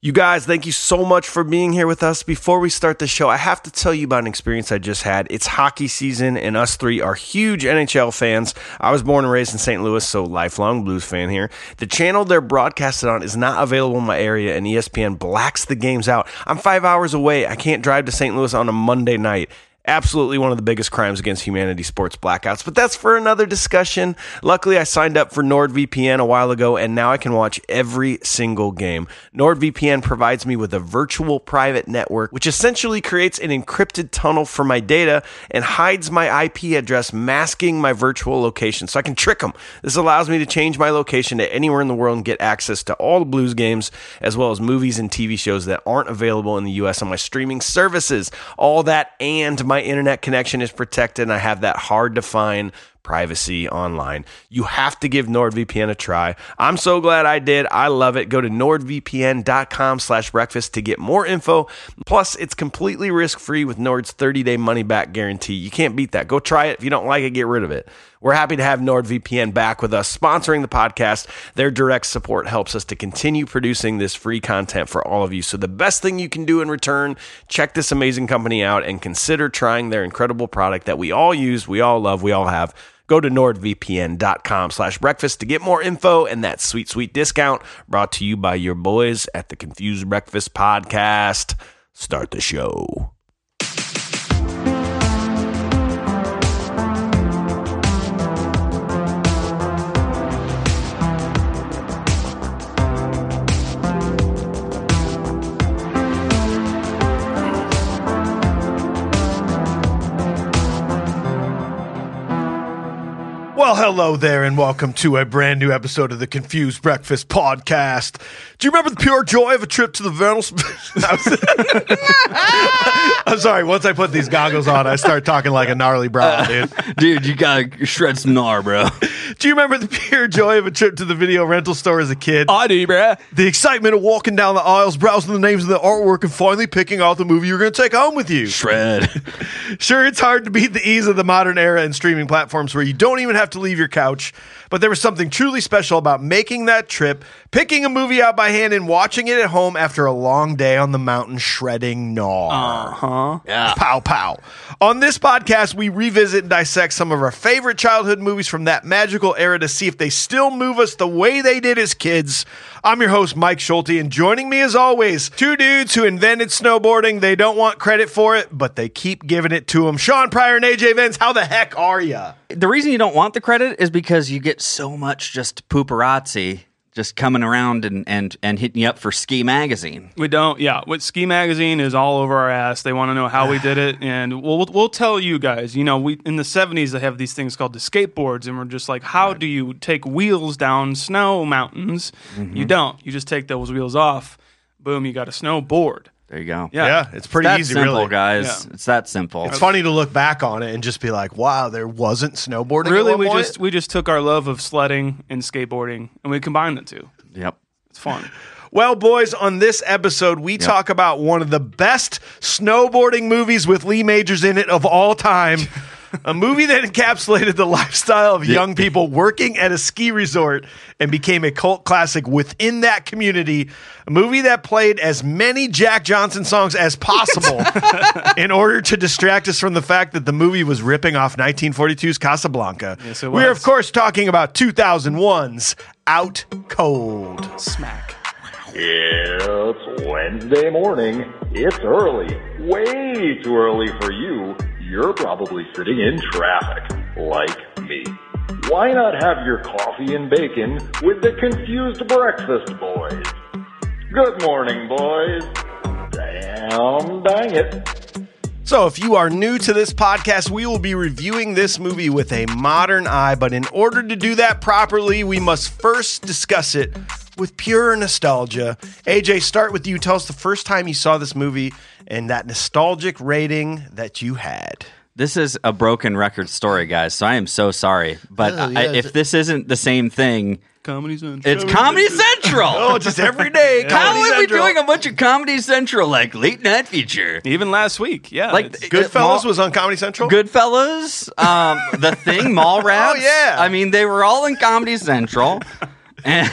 You guys, thank you so much for being here with us. Before we start the show, I have to tell you about an experience I just had. It's hockey season, and us three are huge NHL fans. I was born and raised in St. Louis, so lifelong Blues fan here. The channel they're broadcasted on is not available in my area, and ESPN blacks the games out. I'm five hours away. I can't drive to St. Louis on a Monday night absolutely one of the biggest crimes against humanity sports blackouts. But that's for another discussion. Luckily i signed up for nordvpn a while ago and now i can watch every single game. Nordvpn provides me with a virtual private network which essentially creates an encrypted tunnel for my data and hides my ip address masking my virtual location. So i can trick them this allows me to change my location to anywhere in the world and get access to all the blues games as well as movies and tv shows that aren't available in the us on my streaming services. All that and my internet connection is protected and I have that hard to find privacy online. You have to give NordVPN a try. I'm so glad I did. I love it. Go to nordvpn.com slash breakfast to get more info. Plus, it's completely risk-free with Nord's 30-day money-back guarantee. You can't beat that. Go try it. If you don't like it, get rid of it. We're happy to have NordVPN back with us, sponsoring the podcast. Their direct support helps us to continue producing this free content for all of you. So, the best thing you can do in return, check this amazing company out and consider trying their incredible product that we all use, we all love, we all have. Go to nordvpn.com slash breakfast to get more info and that sweet, sweet discount brought to you by your boys at the Confused Breakfast Podcast. Start the show. Well, hello there, and welcome to a brand new episode of the Confused Breakfast Podcast. Do you remember the pure joy of a trip to the Vernal? I'm sorry. Once I put these goggles on, I start talking like a gnarly brown uh, dude. Dude, you gotta shred some gnar, bro. Do you remember the pure joy of a trip to the video rental store as a kid? I do, bro. The excitement of walking down the aisles, browsing the names of the artwork, and finally picking out the movie you're going to take home with you. Shred. Sure, it's hard to beat the ease of the modern era and streaming platforms where you don't even have to leave your couch, but there was something truly special about making that trip, picking a movie out by hand, and watching it at home after a long day on the mountain shredding gnar. Uh-huh. Yeah. Pow pow. On this podcast, we revisit and dissect some of our favorite childhood movies from that magical era to see if they still move us the way they did as kids. I'm your host, Mike Schulte, and joining me as always, two dudes who invented snowboarding. They don't want credit for it, but they keep giving it to them. Sean Pryor and AJ Vance, how the heck are you? The reason you don't want the credit is because you get so much just pooperazzi just coming around and, and, and hitting you up for Ski Magazine. We don't. Yeah, what Ski Magazine is all over our ass. They want to know how we did it, and we'll we'll tell you guys. You know, we in the '70s they have these things called the skateboards, and we're just like, how do you take wheels down snow mountains? You mm-hmm. don't. You just take those wheels off. Boom, you got a snowboard. There you go. Yeah. Yeah, it's pretty That easy, simple, really. guys. Yeah. It's that simple. It's funny to look back on it and just be like, wow, there wasn't snowboarding. at Really, one we point? just we just took our love of sledding and skateboarding, and we combined the two. Yep. It's fun. Well, boys, on this episode, we talk about one of the best snowboarding movies with Lee Majors in it of all time. A movie that encapsulated the lifestyle of young people working at a ski resort and became a cult classic within that community. A movie that played as many Jack Johnson songs as possible in order to distract us from the fact that the movie was ripping off 1942's Casablanca. Yes, it We're, was. of course, talking about 2001's Out Cold. Smack. It's Wednesday morning. It's early. Way too early for you. You're probably sitting in traffic, like me. Why not have your coffee and bacon with the Confused Breakfast Boys? Good morning, boys. Damn dang it. So, if you are new to this podcast, we will be reviewing this movie with a modern eye. But in order to do that properly, we must first discuss it with pure nostalgia. AJ, start with you. Tell us the first time you saw this movie and that nostalgic rating that you had. This is a broken record story, guys. So I am so sorry. But Oh, I, yeah, if this isn't the same thing, Comedy Central. it's Comedy Central. Oh, just every day. How Comedy are we Central. doing a bunch of Comedy Central like late night feature? Even last week, yeah. Like Goodfellas Mall- was on Comedy Central. Goodfellas, um, The Thing, Mallrats. Oh, yeah. I mean, they were all in Comedy Central. And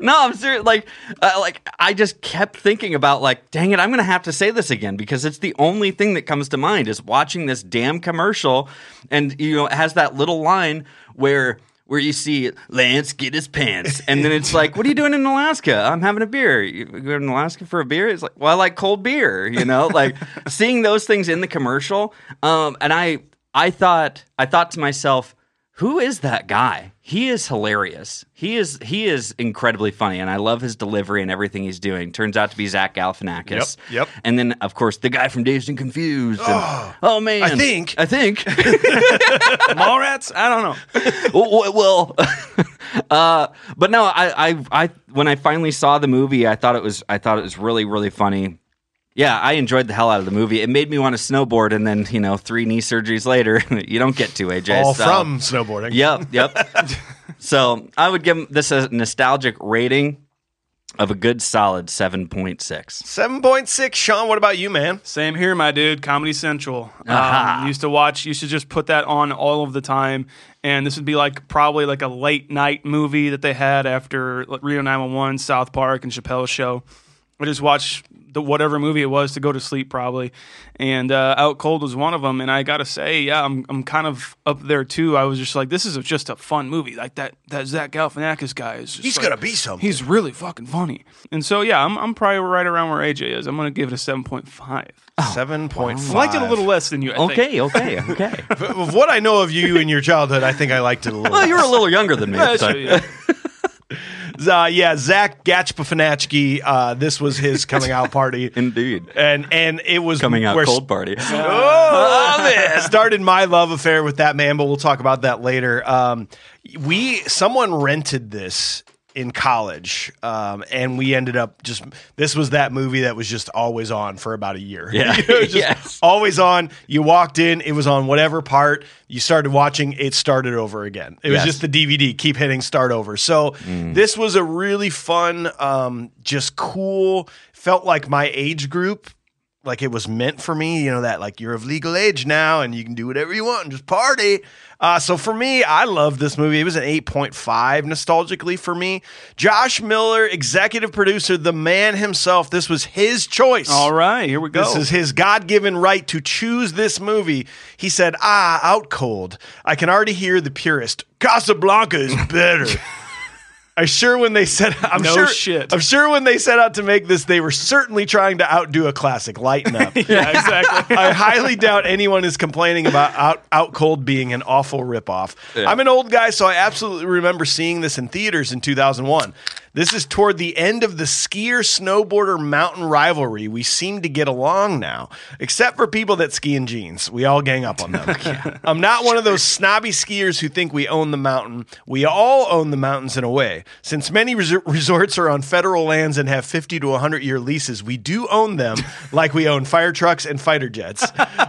no, I'm serious. Like, uh, like I just kept thinking about like, dang it, I'm gonna have to say this again because it's the only thing that comes to mind is watching this damn commercial, and you know, it has that little line where. Where you see Lance get his pants, and then it's like, "What are you doing in Alaska? I'm having a beer. You go in Alaska for a beer?" It's like, "Well, I like cold beer." You know, like seeing those things in the commercial. Um, and I, I thought, I thought to myself, who is that guy? He is hilarious. He is he is incredibly funny, and I love his delivery and everything he's doing. Turns out to be Zach Galifianakis. Yep, yep. And then, of course, the guy from Dazed and Confused. and- oh man, I think. I think. Mallrats? I don't know. well, well uh, but no, I, I, I, when I finally saw the movie, I thought it was, I thought it was really, really funny. Yeah, I enjoyed the hell out of the movie. It made me want to snowboard, and then you know, three knee surgeries later, you don't get to AJ. All so- from snowboarding. Yep, yep. so I would give this a nostalgic rating of a good solid seven point six. 7.6. Sean, what about you, man? Same here, my dude. Comedy Central. Aha. Um, used to watch. Used to just put that on all of the time, and this would be like probably like a late night movie that they had after like, Reno 911, South Park, and Chappelle's show. I just watch the whatever movie it was to go to sleep probably, and uh, Out Cold was one of them. And I gotta say, yeah, I'm I'm kind of up there too. I was just like, this is just a fun movie. Like that that Zach Galifianakis guy is. Just He's like- gonna be something. He's really fucking funny. And so yeah, I'm I'm probably right around where AJ is. I'm gonna give it a seven point five. 7.5. I liked it a little less than you. I think. Okay, okay, okay. Of what I know of you in your childhood, I think I liked it a little. well, you were a little younger than me. Yeah, so- so, yeah. Uh, yeah, Zach Gatchpafanachki, uh This was his coming out party. Indeed. And and it was Coming out where- cold party. Oh, man. started my love affair with that man, but we'll talk about that later. Um, we someone rented this in college, um, and we ended up just this was that movie that was just always on for about a year. Yeah. You know, just Yes. always on. You walked in, it was on whatever part. You started watching, it started over again. It was just the DVD, keep hitting start over. So this was a really fun, um, just cool. Felt like my age group like it was meant for me, you know, that like you're of legal age now and you can do whatever you want and just party. Uh, so for me, I love this movie. It was an 8.5 nostalgically for me. Josh Miller, executive producer, the man himself. This was his choice. All right, here we go. This is his God given right to choose this movie. He said, Ah, out cold. I can already hear the purist. Casablanca is better. I'm sure when they set I'm No sure shit. I'm sure when they set out to make this, they were certainly trying to outdo a classic, lighten up. yeah, exactly. I highly doubt anyone is complaining about Out, Out Cold being an awful ripoff. I'm an old guy, so I absolutely remember seeing this in theaters in 2001. This is toward the end of the skier snowboarder mountain rivalry. We seem to get along now, except for people that ski in jeans. We all gang up on them. I'm not one of those snobby skiers who think we own the mountain. We all own the mountains in a way. Since many res- resorts are on federal lands and have 50 to 100 year leases, we do own them like we own fire trucks and fighter jets.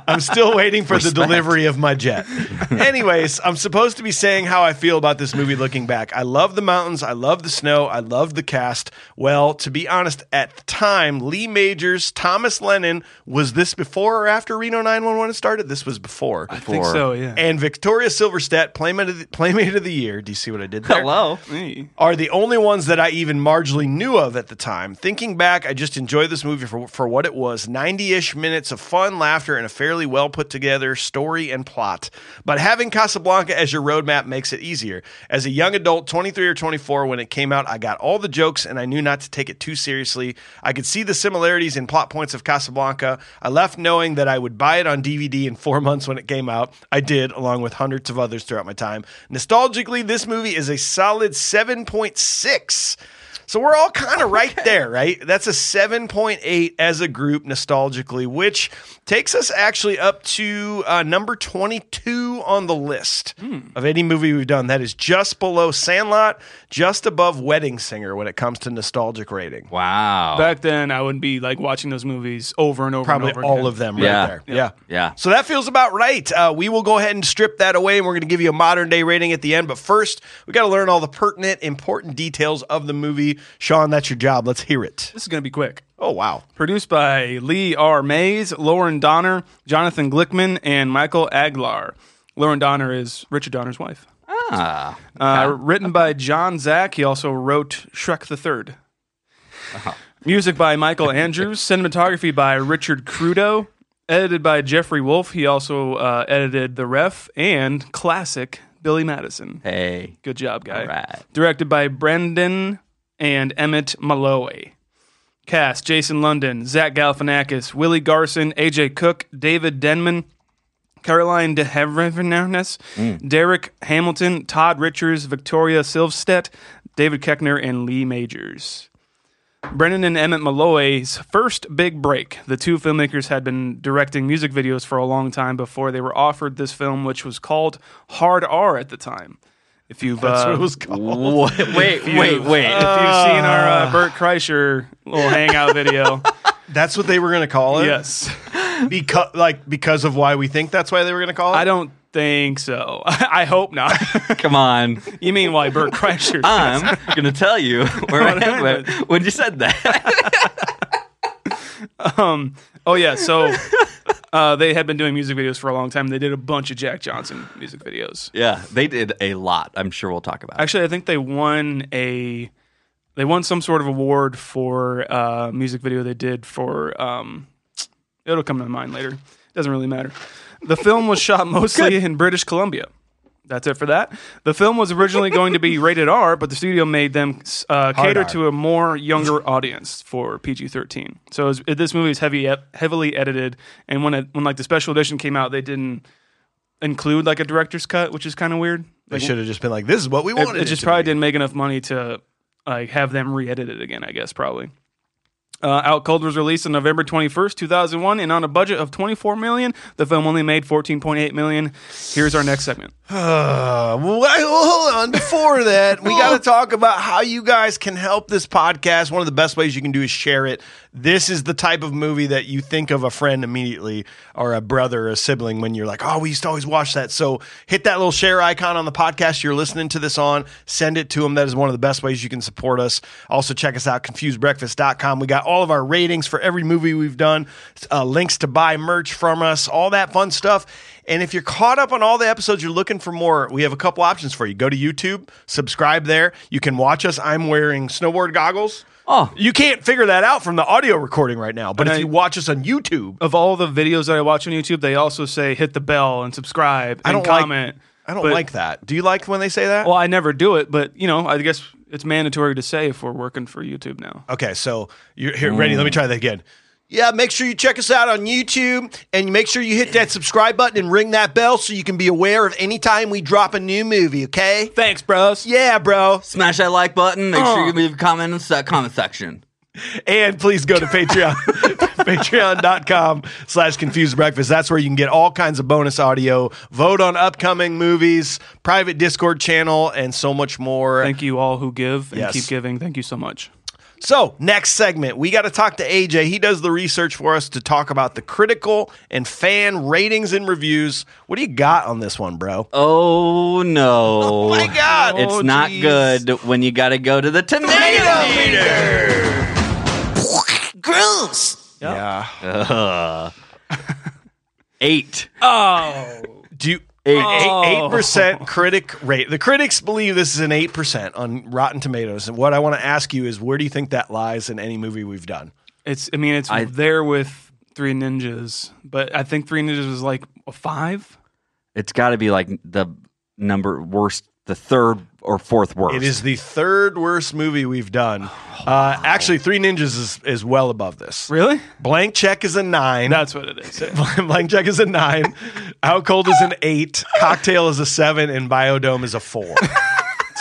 I'm still waiting for the delivery of my jet. Anyways, I'm supposed to be saying how I feel about this movie looking back. I love the mountains. I love the snow. I love the cast. Well, to be honest, at the time, Lee Majors, Thomas Lennon, was this before or after Reno 911 started? This was before. I think so. Yeah. And Victoria Silvstedt, Playmate of, the, Playmate of the Year. Do you see what I did there? Hello. Are the only ones that I even marginally knew of at the time. Thinking back, I just enjoyed this movie for, for what it was 90 ish minutes of fun, laughter, and a fairly well put together story and plot. But having Casablanca as your roadmap makes it easier. As a young adult, 23 or 24, when it came out, I got all the jokes and I knew not to take it too seriously. I could see the similarities in plot points of Casablanca. I left knowing that I would buy it on DVD in four months when it came out. I did, along with hundreds of others throughout my time. Nostalgically, this movie is a solid 7.6. So we're all kind of right there, right? That's a 7.8 as a group nostalgically, which takes us actually up to uh, number 22 on the list of any movie we've done. That is just below Sandlot, just above Wedding Singer when it comes to nostalgic rating. Wow. Back then, I wouldn't be like watching those movies over and over. Probably and over all again. of them right Yeah. there. Yeah. yeah. So that feels about right. Uh, we will go ahead and strip that away, and we're going to give you a modern day rating at the end. But first, we got to learn all the pertinent, important details of the movie. Sean, that's your job. Let's hear it. This is going to be quick. Oh wow! Produced by Lee R. Mayes, Lauren Donner, Jonathan Glickman, and Michael Aglar. Lauren Donner is Richard Donner's wife. Ah. Uh, written by John Zack. He also wrote Shrek the 3rd Music by Michael Andrews. Cinematography by Richard Crudo. Edited by Jeffrey Wolf. He also uh, edited The Ref and classic Billy Madison. Hey. Good job, guy. All right. Directed by Brendan and Emmett Malloy. Cast Jason London, Zach Galifianakis, Willie Garson, AJ Cook, David Denman, Caroline de Havillanders, mm. Derek Hamilton, Todd Richards, Victoria Silvstedt, David Koechner, and Lee Majors. Brendan and Emmett Malloy's first big break. The two filmmakers had been directing music videos for a long time before they were offered this film, which was called Hard R at the time. If you've That's uh, what it was called. What? Wait, wait, wait. if you've seen our uh, Bert Kreischer little hangout video, That's what they were going to call it. yes, because like because of why we think that's why they were going to call it. I don't think so. I hope not. Come on. you mean why Bert Kreischer? I'm going to tell you where I am when you said that. Oh yeah, so uh, they had been doing music videos for a long time. They did a bunch of Jack Johnson music videos. yeah, they did a lot. I'm sure we'll talk about it. Actually, I think they won a they won some sort of award for uh, music video they did for. Um, it'll come to mind later. Doesn't really matter. The film was shot mostly in British Columbia. That's it for that. The film was originally going to be rated R, but the studio made them uh, cater to a more younger audience for PG thirteen. So it was, this movie is heavy, heavily edited, and when it, when like the special edition came out, they didn't include like a director's cut, which is kind of weird. They Like, should have just been like, "This is what we wanted." it just to probably be. didn't make enough money to like have them re-edit it again. I guess probably. Uh, Out Cold was released on November 21st, 2001, and on a budget of 24 million, the film only made 14.8 million. Here's our next segment. Uh, well, hold on. Before that, we got to talk about how you guys can help this podcast. One of the best ways you can do is share it. This is the type of movie that you think of a friend immediately or a brother or a sibling when you're like, oh, we used to always watch that. So hit that little share icon on the podcast you're listening to this on. Send it to them. That is one of the best ways you can support us. Also, check us out, confusedbreakfast.com. We got all of our ratings for every movie we've done, uh, links to buy merch from us, all that fun stuff. And if you're caught up on all the episodes, you're looking for more, we have a couple options for you. Go to YouTube, subscribe there. You can watch us. I'm wearing snowboard goggles. Oh. You can't figure that out from the audio recording right now. But And if I- you watch us on YouTube, Of all the videos that I watch on YouTube, they also say hit the bell and subscribe and I don't comment. like I don't But- like that. Do you like when they say that? Well, I never do it, but you know, I guess it's mandatory to say if we're working for YouTube now. Okay, so you're here ready. Let me mm. try that again. Yeah, make sure you check us out on YouTube and make sure you hit that subscribe button and ring that bell so you can be aware of any time we drop a new movie, okay? Thanks, bros. Yeah, bro. Smash that like button. Make sure you oh. leave a comment in the comment section. And please go to Patreon, patreon.com slash confused breakfast. That's where you can get all kinds of bonus audio, vote on upcoming movies, private Discord channel, and so much more. Thank you all who give and Yes. keep giving. Thank you so much. So, next segment, we got to talk to AJ. He does the research for us to talk about the critical and fan ratings and reviews. What do you got on this one, bro? Oh no! Oh my God. It's Oh, not geez. good when you got to go to the tomato meter. Gross. Yeah. Eight. Oh, Do you, Oh. Eight. eight percent critic rate. The critics believe this is an eight percent on Rotten Tomatoes. And what I want to ask you is, where do you think that lies in any movie we've done? it's. I mean, it's I- there with Three Ninjas, but I think Three Ninjas was like a five. It's got to be like the number worst, the third or fourth worst. It is the third worst movie we've done. Uh, actually, Three Ninjas is, is well above this. Really? Blank Check is a nine. That's what it is. Blank Check is a nine. Out Cold is an eight. Cocktail is a seven, and Biodome is a four.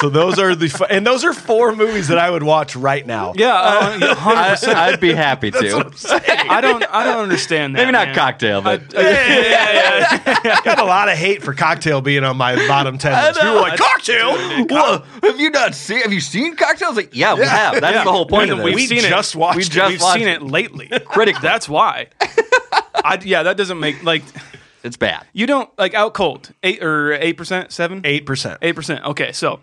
So those are the fu- and those are four movies that I would watch right now. Yeah, uh, yeah, hundred I, percent. I'd be happy to. I don't. I don't understand that. Maybe not man. cocktail, but I got a lot of hate for Cocktail being on my bottom ten list. People were like Cocktail. Whoa, have you not seen? Have you seen cocktails? Like, yeah, we have. That's the whole point And of we've seen just it. watched we it. just We've watched seen it. it lately. Critically. That's why. I, yeah, that doesn't make like It's bad. you don't like out cold eight or eight percent seven Eight percent. eight percent. Okay, so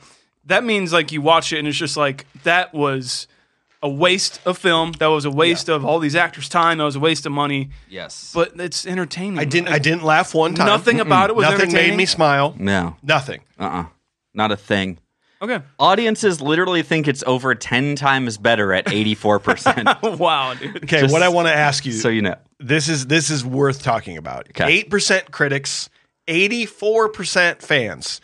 that means like you watch it and it's just like that was a waste of film. That was a waste of all these actors' time. That was a waste of money. Yes, But it's entertaining. I didn't. I didn't laugh one time. Nothing about it was Nothing made me smile. no, Nothing. uh, uh not a thing. Okay. Audiences literally think it's over ten times better at eighty four percent. wow, dude. Okay, Just what I want to ask you. So you know, this is this is worth talking about. Okay. Eight percent critics, eighty-four percent fans.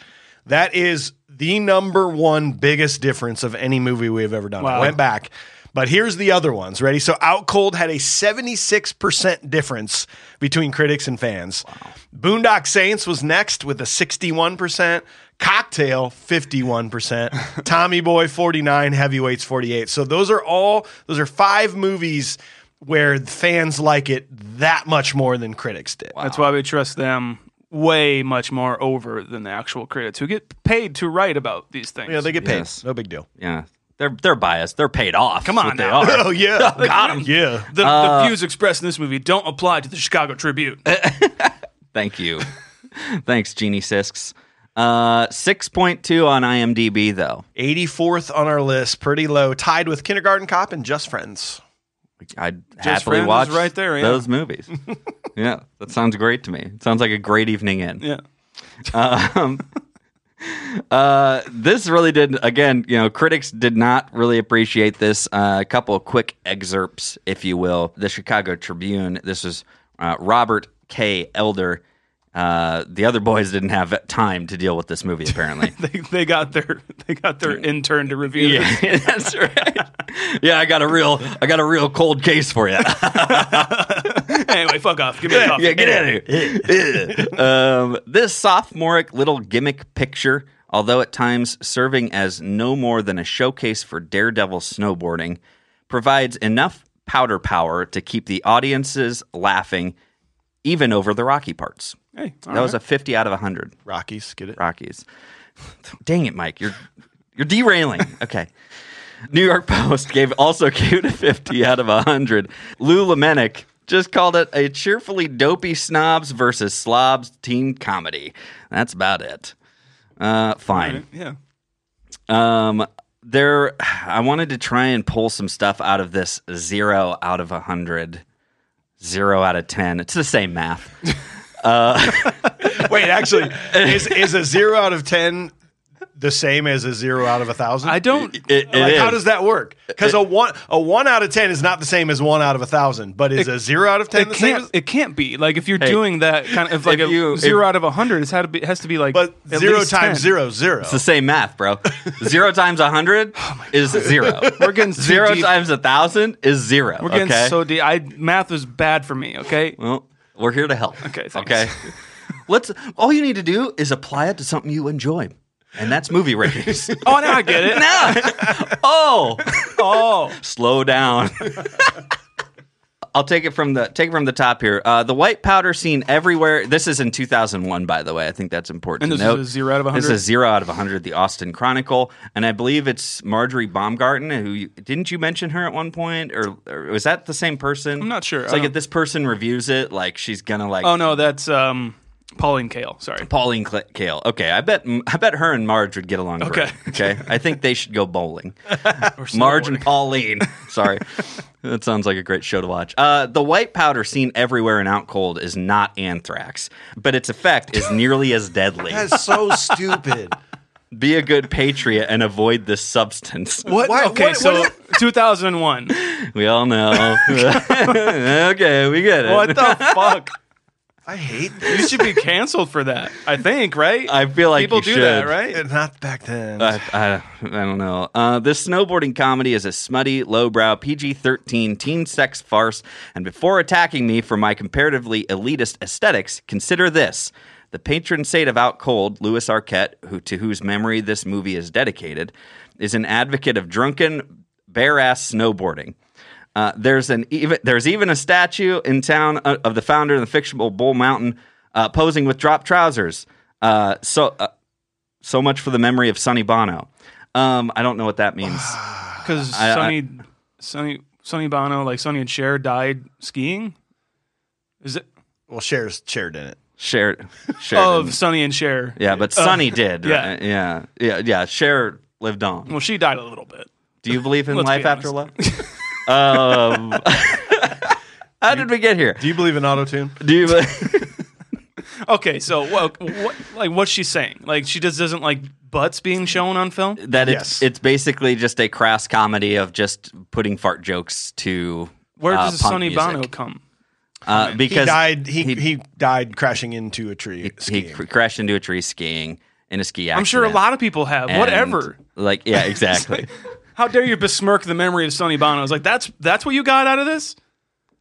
That is the number one biggest difference of any movie we have ever done. I went back, but here's the other ones. Ready? So Out Cold had a seventy-six percent difference between critics and fans. Boondock Saints was next with a sixty-one percent. Cocktail, 51%. Tommy Boy, 49. Heavyweights, 48. So those are all, those are five movies where fans like it that much more than critics did. That's why we trust them way much more over than the actual critics who get paid to write about these things. Yeah, they get paid. Yes. No big deal. yeah, they're they're biased. They're paid off. Come on what they now. are. Oh, yeah. Got 'em. Yeah. the, Uh, the views expressed in this movie don't apply to the Chicago Tribune. Thank you. Thanks, Genie Sisks. Uh, six point two on IMDb though. 84th on our list. Pretty low. Tied with Kindergarten Cop and Just Friends. I'd happily Friends watch right there, yeah. those movies. yeah, that sounds great to me. It sounds like a great evening in. yeah. Um, uh, this really did again. You know, critics did not really appreciate this. Uh, a couple of quick excerpts, if you will. The Chicago Tribune. This is uh, Robert K. Elder. Uh, the other boys didn't have time to deal with this movie. Apparently, They, they got their they got their intern to review yeah, that's right. Yeah, I got a real, I got a real cold case for you. anyway, fuck off. Give me a coffee. yeah, get out of here. um, this sophomoric little gimmick picture, although at times serving as no more than a showcase for daredevil snowboarding, provides enough powder power to keep the audiences laughing, even over the rocky parts. Hey, that was a 50 out of 100 Rockies. Get it? Rockies. Dang it, Mike. You're you're derailing. Okay. New York Post gave also it a 50 out of 100. Lou Lumenick just called it a cheerfully dopey snobs versus slobs teen comedy. That's about it. Uh, fine. yeah. Um, there, I wanted to try and pull some stuff out of this zero out of a hundred, zero out of ten. It's the same math. Uh, Wait, actually, is, is a zero out of 10 the same as a zero out of a thousand? I don't. It, it like, how is. does that work? Because a one a one out of ten is not the same as one out of a thousand, but is a zero out of ten It the same? can't. As, It can't be like if you're doing that kind of if like if a you- zero if- out of a hundred. It's had to be has to be like but at zero least times 10. zero zero. It's the same math, bro. Zero times a hundred oh is zero. We're getting too zero deep. times a thousand is zero. We're getting okay? so deep. I math was bad for me. Okay. well, we're here to help. Okay, thanks. Okay. Let's. All you need to do is apply it to something you enjoy, and that's movie ratings. Oh, now I get it. now, oh, Oh, slow down. I'll take it from the take it from the top here. Uh, the white powder seen everywhere. This is in 2001, by the way. I think that's important. And to this is zero out of This is a zero out of 100. The Austin Chronicle, and I believe it's Marjorie Baumgarten. Who you, didn't you mention her at one point, or, or was that the same person? I'm not sure. It's like if this person reviews it, like she's gonna like. oh no, that's um Pauline Kael. Sorry. Pauline Cl- Kale. Okay, I bet I bet her and Marge would get along Okay. great. Okay, I think they should go bowling. Marge and Pauline. Sorry, that sounds like a great show to watch. Uh, the white powder seen everywhere in Out Cold is not anthrax, but its effect is nearly as deadly. That's so stupid. Be a good patriot and avoid this substance. What? Okay, what- what so is- 2001. We all know. okay, we get it. what the fuck? I hate this. You should be canceled for that. I think, right? I feel like people you do should. that, right? And not back then. I, I, I don't know. Uh, this snowboarding comedy is a smutty, lowbrow, PG 13 teen sex farce. And before attacking me for my comparatively elitist aesthetics, consider this. The patron saint of out cold, Lewis Arquette, who to whose memory this movie is dedicated, is an advocate of drunken bare ass snowboarding. Uh, there's an even there's even a statue in town uh, of the founder of the fictional Bull Mountain uh, posing with drop trousers. Uh, so uh, so much for the memory of Sonny Bono. Um, I don't know what that means. Because I- I- Sonny, Sonny, Sonny Bono, like Sonny and Cher, died skiing. Is it Well, Cher's shared in it. Shared, shared. of Sonny and Cher? yeah, but Sonny did. yeah. right? yeah, yeah, yeah. Cher lived on. Well, she died a little bit. Do you believe in life after life? um, how did we get here? Do you believe in auto tune? Do you? Okay, so what, what, like, what's she saying? Like, she just doesn't like butts being shown on film. that it's Yes. it's basically just a crass comedy of just putting fart jokes to Where uh, does punk Sonny music. Bono come? Uh, He because died. He, he- he died crashing into a tree. he skiing. cr- crashed into a tree skiing in a ski accident. I'm sure a lot of people have. And, Whatever. Like yeah, exactly. How dare you besmirk the memory of Sonny Bono? I was like, that's that's what you got out of this?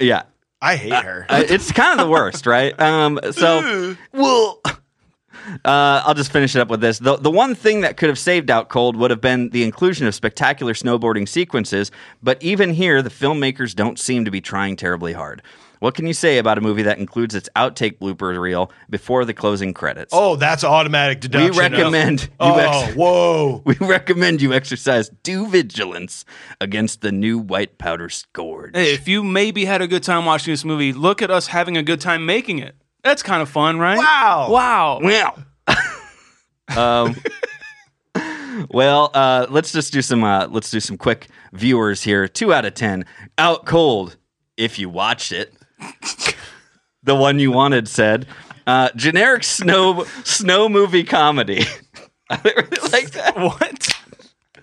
yeah. I hate her. Uh, it's kind of the worst, right? Um, so, well, uh, I'll just finish it up with this. The, the one thing that could have saved Out Cold would have been the inclusion of spectacular snowboarding sequences, but even here, the filmmakers don't seem to be trying terribly hard. What can you say about a movie that includes its outtake blooper reel before the closing credits? oh, that's automatic we deduction. recommend you Oh, ex- whoa. we recommend you exercise due vigilance against the new white powder scourge. Hey, if you maybe had a good time watching this movie, look at us having a good time making it. That's kind of fun, right? Wow. Wow. Well, um, well, uh, let's just do some. Uh, let's do some quick viewers here. Two out of ten. Out cold. If you watched it, the one you wanted said, uh, generic snow snow movie comedy. I really like that. What?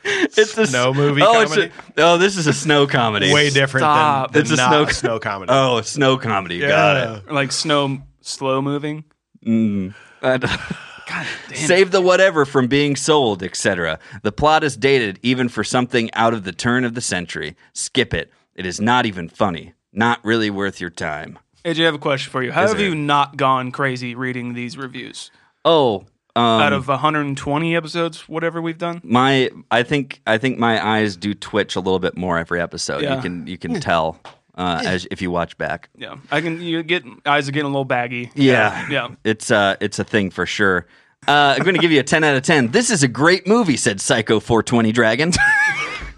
It's a Snow movie oh, it's comedy? a- oh, this is a snow comedy. Way different Stop. than, It's a not snow- a snow comedy. Oh, snow comedy. Got it. Like snow slow moving? God damn. Save the whatever from being sold, etc. The plot is dated even for something out of the turn of the century. Skip it. It is not even funny. Not really worth your time. AJ, I have a question for you. How Is have there? you not gone crazy reading these reviews? Oh, um, Out of 120 episodes, whatever we've done? my I think I think my eyes do twitch a little bit more every episode. Yeah. You can you can tell uh, as if you watch back. Yeah. I can you get eyes are getting a little baggy. Yeah. Yeah. It's uh it's a thing for sure. Uh, I'm going to give you a 10 out of 10. This is a great movie, said Psycho 420 Dragon.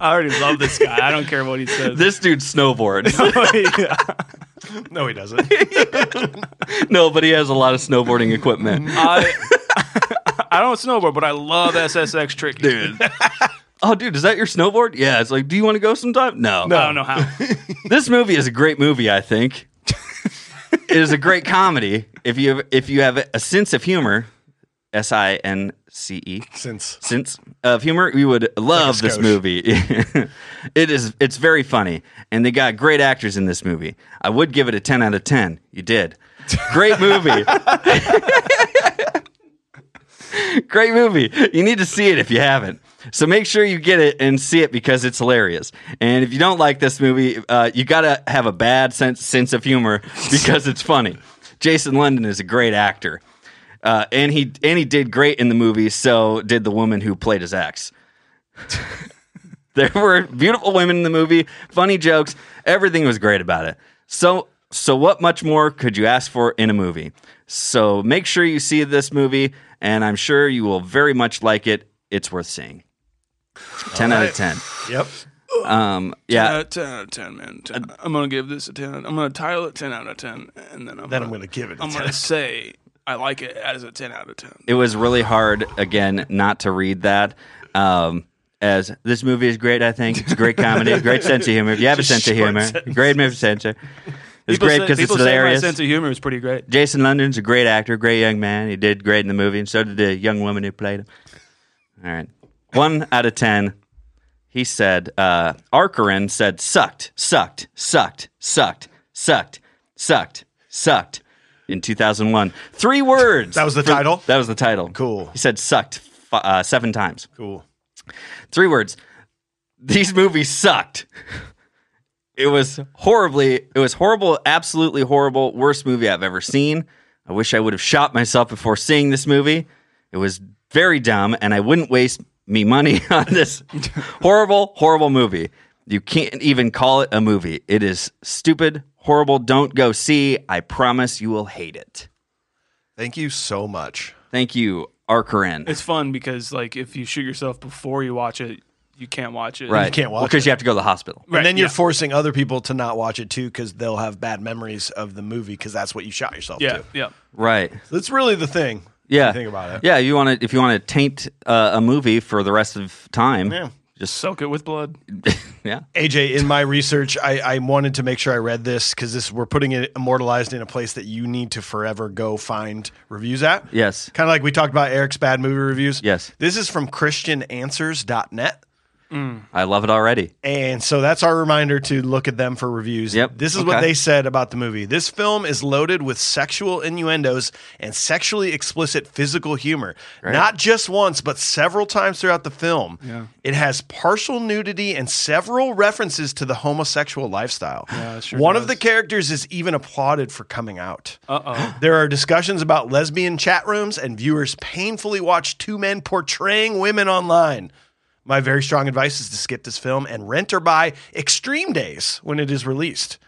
I already love this guy. I don't care what he says. this dude snowboards. Oh, yeah. No, he doesn't. no, but he has a lot of snowboarding equipment. I I don't snowboard, but I love SSX tricky. dude. Oh, dude, is that your snowboard? Yeah. It's like, do you want to go sometime? No. I don't know how. This movie is a great movie. I think it is a great comedy. If you have, if you have a sense of humor, S I N C E, Since sense of humor, we would love this movie. it is. It's very funny, and they got great actors in this movie. I would give it a ten out of ten. You did. Great movie. Great movie. You need to see it if you haven't. So make sure you get it and see it because it's hilarious. And if you don't like this movie, uh, you got to have a bad sense sense of humor because it's funny. Jason London is a great actor, uh, and he and he did great in the movie. So did the woman who played his ex. there were beautiful women in the movie, funny jokes, everything was great about it. So so what much more could you ask for in a movie? So make sure you see this movie, and I'm sure you will very much like it. It's worth seeing. Ten out of ten. yep. Um, yeah, Uh, 10 out of 10, man. 10. I'm going to give this a 10. I'm going to title it 10 out of 10. And then I'm Then I'm gonna, going to give it. a I'm 10. going to say I like it as a 10 out of 10. it was really hard again not to read that. Um, as this movie is great, I think it's great comedy, great sense of humor. If you have a sense of humor, sentence. great sense of humor. It's People great because it's say my hilarious. sense of humor is pretty great. Jason London's a great actor, great young man. He did great in the movie, and so did the young woman who played him. All right. One out of 10. He said, uh, Arkarin said, sucked, sucked, sucked, sucked, sucked, sucked, sucked in 2001. Three words. That was the for- title? That was the title. Cool. He said, sucked uh, seven times. Cool. Three words. These movies sucked. It was horribly, it was horrible, absolutely horrible, worst movie I've ever seen. I wish I would have shot myself before seeing this movie. It was very dumb, and I wouldn't waste me money on this horrible, horrible movie. You can't even call it a movie. It is stupid, horrible. Don't go see. I promise you will hate it. Thank you so much. Thank you, Arkarin. It's fun because like if you shoot yourself before you watch it, you can't watch it. right. You can't watch because it. you have to go to the hospital. Right, and then you're yeah. forcing other people to not watch it too because they'll have bad memories of the movie because that's what you shot yourself Yeah, to. yeah. Right. That's really the thing. Yeah. think about it. Yeah, you want to if you want to taint uh, a movie for the rest of time. Yeah. Just Soak it with blood. yeah. AJ, in my research, I, I wanted to make sure I read this because this we're putting it immortalized in a place that you need to forever go find reviews at. Yes. Kind of like we talked about Eric's bad movie reviews. Yes. This is from ChristianAnswers.net. I love it already. And so that's our reminder to look at them for reviews. Yep. This is what they said about the movie. This film is loaded with sexual innuendos and sexually explicit physical humor. Not just once, but several times throughout the film. Yeah. It has partial nudity and several references to the homosexual lifestyle. Yeah, sure One of the characters is even applauded for coming out. Uh oh. There are discussions about lesbian chat rooms, and viewers painfully watch two men portraying women online. My very strong advice is to skip this film and rent or buy Extreme Days when it is released.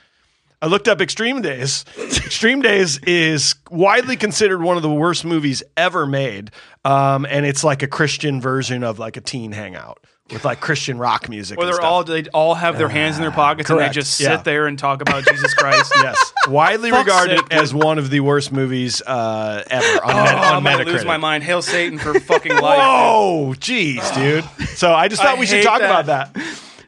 I looked up Extreme Days. Extreme Days is widely considered one of the worst movies ever made, um, and it's like a Christian version of like a teen hangout with like Christian rock music. Where they're all they all have their hands in their pockets and correct, they just sit yeah. there and talk about Jesus Christ. yes, widely Fuck's regarded sake, dude. as one of the worst movies uh, ever on, Oh, Met- I'm on gonna Metacritic. lose my mind. Hail Satan for fucking life. Whoa, jeez, dude. So I just thought I we should hate talk that. about that.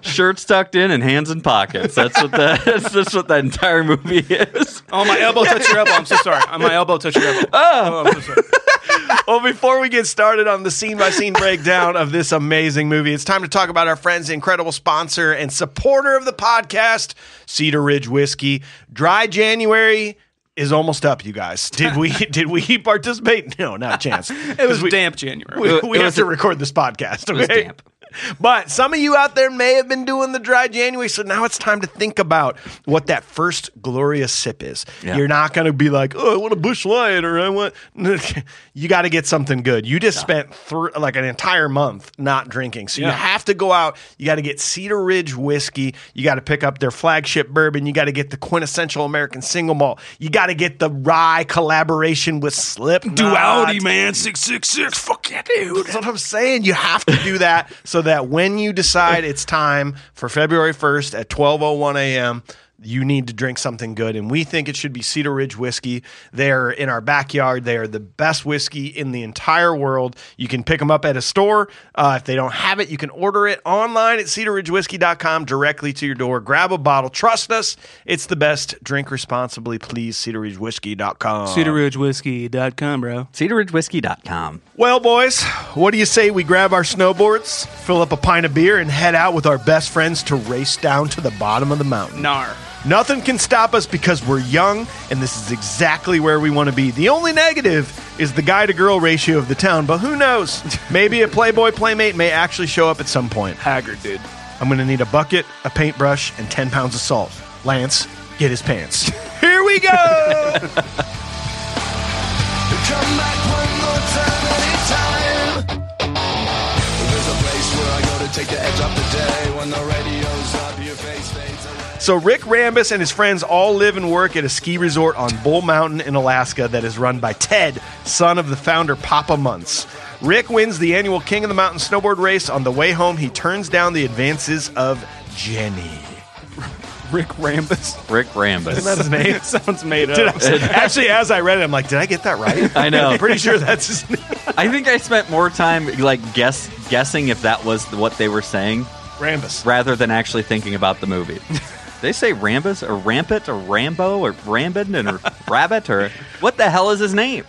Shirts tucked in and hands in pockets. That's what the that's, that's what that entire movie is. Oh, my elbow touched your elbow. I'm so sorry. Oh, my elbow touched your elbow. Oh, oh I'm so sorry. Well, before we get started on the scene by scene breakdown of this amazing movie, it's time to talk about our friends, incredible sponsor and supporter of the podcast, Cedar Ridge Whiskey. Dry January is almost up, you guys. Did we did we participate? No, not a chance. It was we, damp January. We, It we have to record this podcast. Okay? was damp. But some of you out there may have been doing the dry January, so now it's time to think about what that first glorious sip is. Yeah. You're not going to be like, "Oh, I want a Busch Light," or "I want." you got to get something good. You just spent thr like an entire month not drinking, so you have to go out. You got to get Cedar Ridge whiskey. You got to pick up their flagship bourbon. You got to get the quintessential American single malt. You got to get the rye collaboration with Slipknot. Duality, man. 666. Fuck yeah, dude. That's what I'm saying. You have to do that so that when you decide it's time for February 1st at 12:01 a.m., you need to drink something good, and we think it should be Cedar Ridge whiskey. They're in our backyard. They are the best whiskey in the entire world. You can pick them up at a store. Uh, if they don't have it, you can order it online at cedarridgewhiskey.com directly to your door. Grab a bottle. Trust us, it's the best. Drink responsibly, please. cedarridgewhiskey.com. CedarRidgeWhiskey.com, bro. CedarRidgeWhiskey.com. Well, boys, what do you say we grab our snowboards, fill up a pint of beer, and head out with our best friends to race down to the bottom of the mountain? Nar. Nothing can stop us because we're young, and this is exactly where we want to be. The only negative is the guy to girl ratio of the town, but who knows? Maybe a Playboy Playmate may actually show up at some point. Haggard, dude. I'm going to need a bucket, a paintbrush, and 10 pounds of salt. Lance, get his pants. Here we go! Come back one more time, anytime. There's a place where I go to take the edge off the day. When the radio's So Rick Rambis and his friends all live and work at a ski resort on Bull Mountain in Alaska that is run by Ted, son of the founder Papa Muntz. Rick wins the annual King of the Mountain snowboard race. On the way home, he turns down the advances of Jenny. Rick Rambis. Rick Rambis. Isn't that his name? Sounds made up. I- actually, as I read it, I'm like, did I get that right? I know. I'm pretty sure that's his name. I think I spent more time like guess guessing if that was what they were saying Rambis. rather than actually thinking about the movie. they say Rambis or Rampant or Rambo or Rambin or Rabbit or what the hell is his name?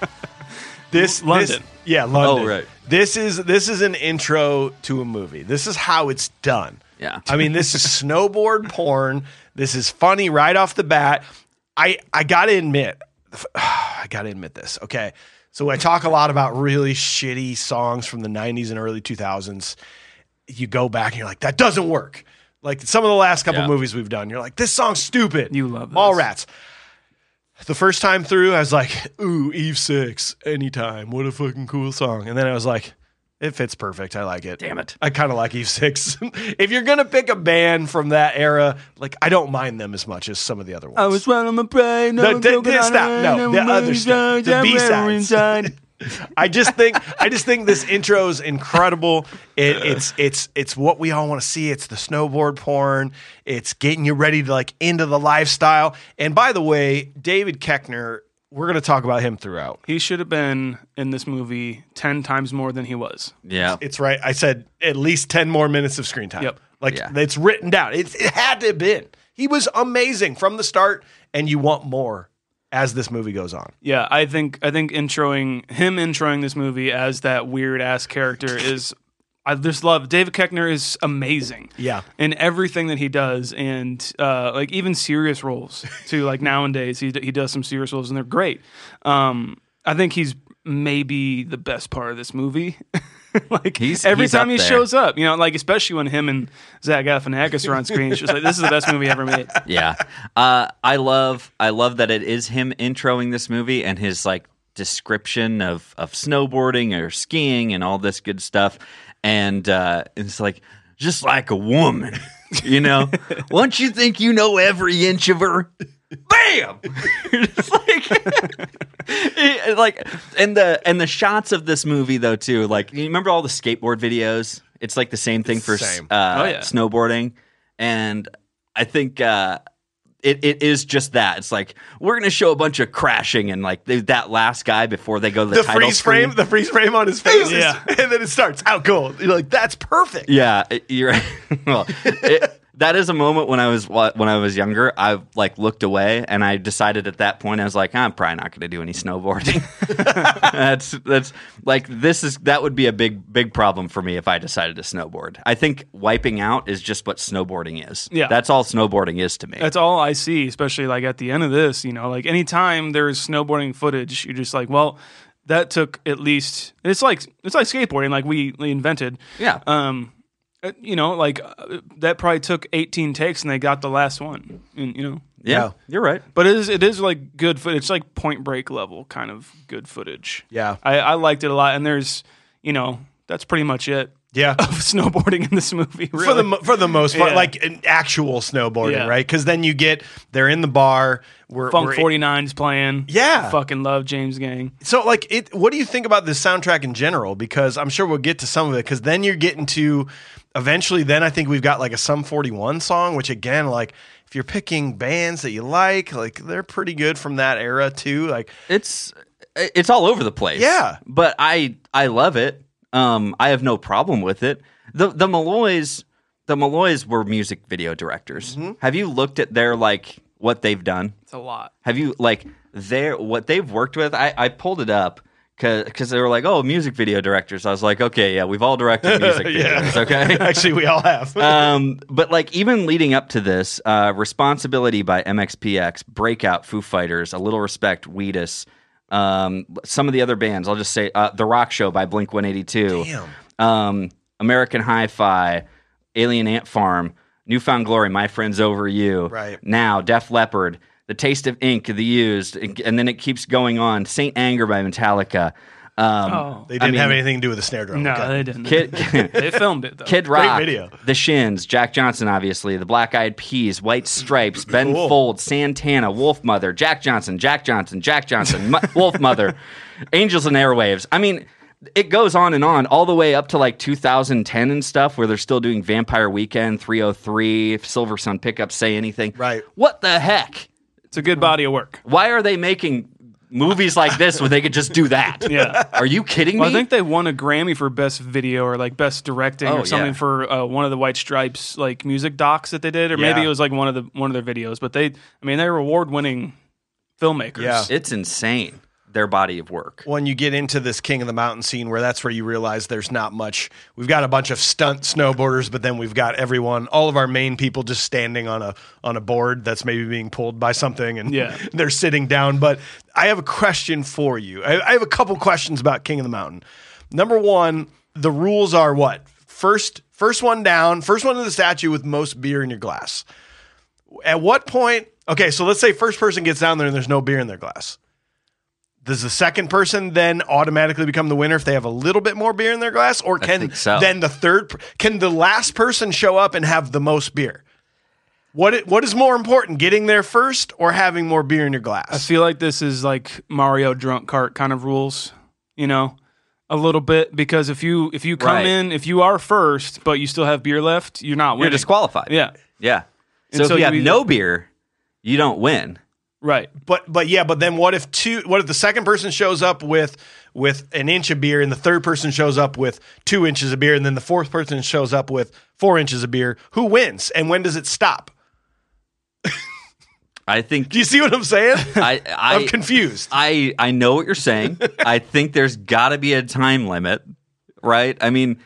This London. this- yeah, London. Oh, right. This is this is an intro to a movie. This is how it's done. Yeah. I mean, this is snowboard porn. This is funny right off the bat. I I gotta admit, I gotta admit this. Okay, so I talk a lot about really shitty songs from the '90s and early 2000s. You go back and you're like, that doesn't work. Like some of the last couple Yeah. movies we've done, you're like, this song's stupid. You love this. Rats. The first time through, I was like, ooh, Eve Six, anytime. What a fucking cool song. And then I was like, it fits perfect. I like it. Damn it. I kind of like Eve Six. if you're gonna pick a band from that era, like I don't mind them as much as some of the other ones. I was running my brain. No, d- d- stop. No, the other stuff. The B-sides. I just think I just think this intro is incredible. It, it's it's it's what we all want to see. It's the snowboard porn. It's getting you ready to like into the lifestyle. And by the way, David Koechner, we're going to talk about him throughout. He should have been in this movie ten times more than he was. Yeah. It's right. I said at least ten more minutes of screen time. Yep. Like Yeah. it's written down. It, it had to have been. He was amazing from the start, and you want more as this movie goes on. Yeah, I think I think introing him introing this movie as that weird ass character is I just love David Koechner is amazing. Yeah. In everything that he does and uh like even serious roles too like nowadays he he does some serious roles and they're great. Um I think he's maybe the best part of this movie. like He's- every he's time he there. shows up, you know, like especially when him and Zach Galifianakis are on screen, it's just like this is the best movie ever made. yeah. Uh, I love I love that it is him introing this movie and his like description of of snowboarding or skiing and all this good stuff. And uh, it's like just like a woman, you know. Once you think you know every inch of her, bam! it's like, it- like, and the and the shots of this movie though too. Like, you remember all the skateboard videos? It's like the same thing for Same. Uh, Oh, yeah. snowboarding, and I think uh, it it is just that. It's like we're gonna show a bunch of crashing and like they, that last guy before they go to the, The title freeze screen. frame, the freeze frame on his face, is- Yeah. and then it starts. How cool! You're like, that's perfect. Yeah, it- you're right. well, it, that is a moment when I was when I was younger. I like looked away, and I decided at that point I was like, I'm probably not going to do any snowboarding. that's that's like this is that would be a big big problem for me if I decided to snowboard. I think wiping out is just what snowboarding is. Yeah. that's all snowboarding is to me. That's all I see, especially like at the end of this. You know, like anytime there's snowboarding footage, you're just like, well, that took at least. It's like it's like skateboarding, like we, invented. yeah, Um, you know, like uh, that probably took 18 takes, and they got the last one. And you know, yeah, yeah. you're right. but it is it is like good footage. It's like Point Break level kind of good footage. Yeah. I, I liked it a lot, and there's you know that's pretty much it Yeah. of snowboarding in this movie. Really. For the mo- for the most part, Yeah. like an actual snowboarding, Yeah. right? Because then you get they're in the bar. We're, Funk we're 49's playing. Yeah. fucking love James Gang. So, like, it. What do you think about the soundtrack in general? Because I'm sure we'll get to some of it. Because then you're getting to eventually. Then I think we've got like a Sum 41 song, which again, like, if you're picking bands that you like, like they're pretty good from that era too. Like, it's it's all over the place. Yeah. but I I love it. Um, I have no problem with it. the The Malloys, the Malloys were music video directors. Mm-hmm. Have you looked at their like what they've done? It's a lot. Have you like their what they've worked with? I I pulled it up. Because they were like, oh, music video directors. I was like, okay, yeah, we've all directed music videos, okay? actually, we all have. um, but like even leading up to this, uh, responsibility by MXPX, Breakout, Foo Fighters, A Little Respect, Wheatus, um, some of the other bands. I'll just say uh, The Rock Show by Blink One Eighty Two, Damn. um, American Hi-Fi, Alien Ant Farm, New Found Glory, My Friends Over You, Right. Now, Def Leppard, The Taste of Ink, The Used, and then it keeps going on. Saint Anger by Metallica. Um, Oh. they didn't I have anything to do with the snare drum. No, Okay. they didn't. Kid, they filmed it though. Kid Rock, video. The Shins, Jack Johnson, obviously, the Black Eyed Peas, White Stripes, Ben Cool. Folds, Santana, Wolfmother, Jack Johnson, Jack Johnson, Jack Johnson, Mu- Wolfmother, Angels and Airwaves. I mean, it goes on and on all the way up to like 2010 and stuff, where they're still doing Vampire Weekend, 303, if Silversun Pickup, Say Anything. Right. What the heck? It's a good body of work. Why are they making movies like this where they could just do that? Yeah. Are you kidding Well, me? I think they won a Grammy for best video or like best directing Oh, or something yeah. for uh, one of the White Stripes like music docs that they did, or maybe it was like one of the one of their videos. But they, I mean, they're award winning filmmakers. Yeah. it's insane, their body of work. when you get into this King of the Mountain scene, where that's where you realize there's not much. We've got a bunch of stunt snowboarders, but then we've got everyone, all of our main people, just standing on a on a board that's maybe being pulled by something, and Yeah. they're sitting down. But I have a question for you. I, I have a couple questions about King of the Mountain. Number one, the rules are what? First First one down, first one to the statue with most beer in your glass. At what point? Okay, so let's say first person gets down there and there's no beer in their glass. Does the second person then automatically become the winner if they have a little bit more beer in their glass, or can so. then the third can the last person show up and have the most beer? What what is more important, getting there first or having more beer in your glass? I feel like this is like Mario drunk cart kind of rules, you know, a little bit because if you if you come Right. in if you are first but you still have beer left, you're not You're disqualified. Yeah, Yeah. So, so if you you have either- no beer, you don't win. Right. But but yeah, but then what if two? What if the second person shows up with with an inch of beer, and the third person shows up with two inches of beer, and then the fourth person shows up with four inches of beer? Who wins, and when does it stop? I think Do you see what I'm saying? I I I'm confused. I I know what you're saying. I think there's got to be a time limit, right? I mean,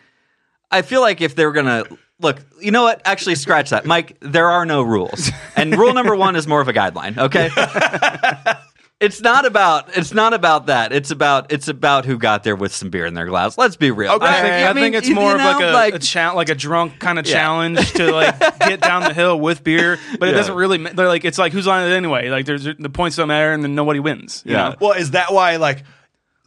I feel like if they're gonna look, you know what? Actually, scratch that, Mike. There are no rules, and rule number one is more of a guideline. Okay. It's not about it's not about that. It's about it's about who got there with some beer in their glass. Let's be real. Okay. I think, I mean, think it's you more of like a, a cha- like a drunk kind of Yeah. challenge to like get down the hill with beer, but it Yeah. doesn't really. ma- They're like it's like who's on it anyway. Like there's the points don't matter, and then nobody wins. you Yeah. know? well, is that why? Like,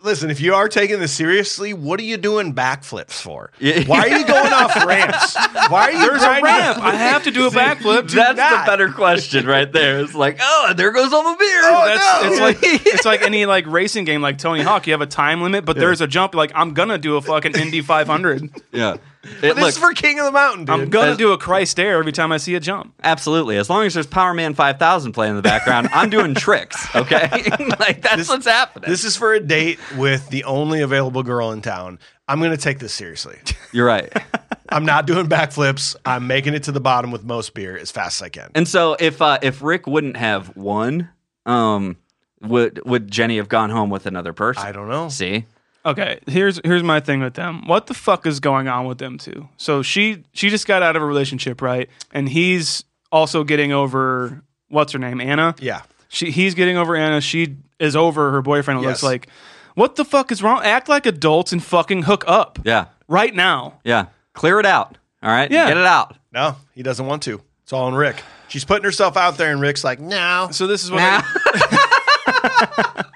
listen, if you are taking this seriously, what are you doing backflips for? Why are you going off ramps? Why are you? There's a grinding- ramp. I have to do a backflip. That's not. the better question right there. It's like, oh, there goes all the beer. Oh, That's, no. It's like it's like any like racing game, like Tony Hawk. You have a time limit, but there's a jump. Like I'm gonna do a fucking Indy 500. yeah. It, This look, is for King of the Mountain, dude. I'm gonna do a Christ Air every time I see a jump. Absolutely. As long as there's Powerman 5000 playing in the background, I'm doing tricks, okay? like that's what's happening. This is for a date with the only available girl in town. I'm going to take this seriously. You're right. I'm not doing backflips. I'm making it to the bottom with most beer as fast as I can. And so if uh, if Rick wouldn't have won, um would would Jenny have gone home with another person? I don't know. See? Okay, here's here's my thing with them. What the fuck is going on with them two? So she she just got out of a relationship, right? And he's also getting over what's her name, Anna. Yeah. She he's getting over Anna. She is over her boyfriend. It Yes. looks like. What the fuck is wrong? Act like adults and fucking hook up Yeah. right now. Yeah. Clear it out. All right? Yeah. Get it out. No, he doesn't want to. It's all on Rick. She's putting herself out there, and Rick's like, no. So this is what Now, I,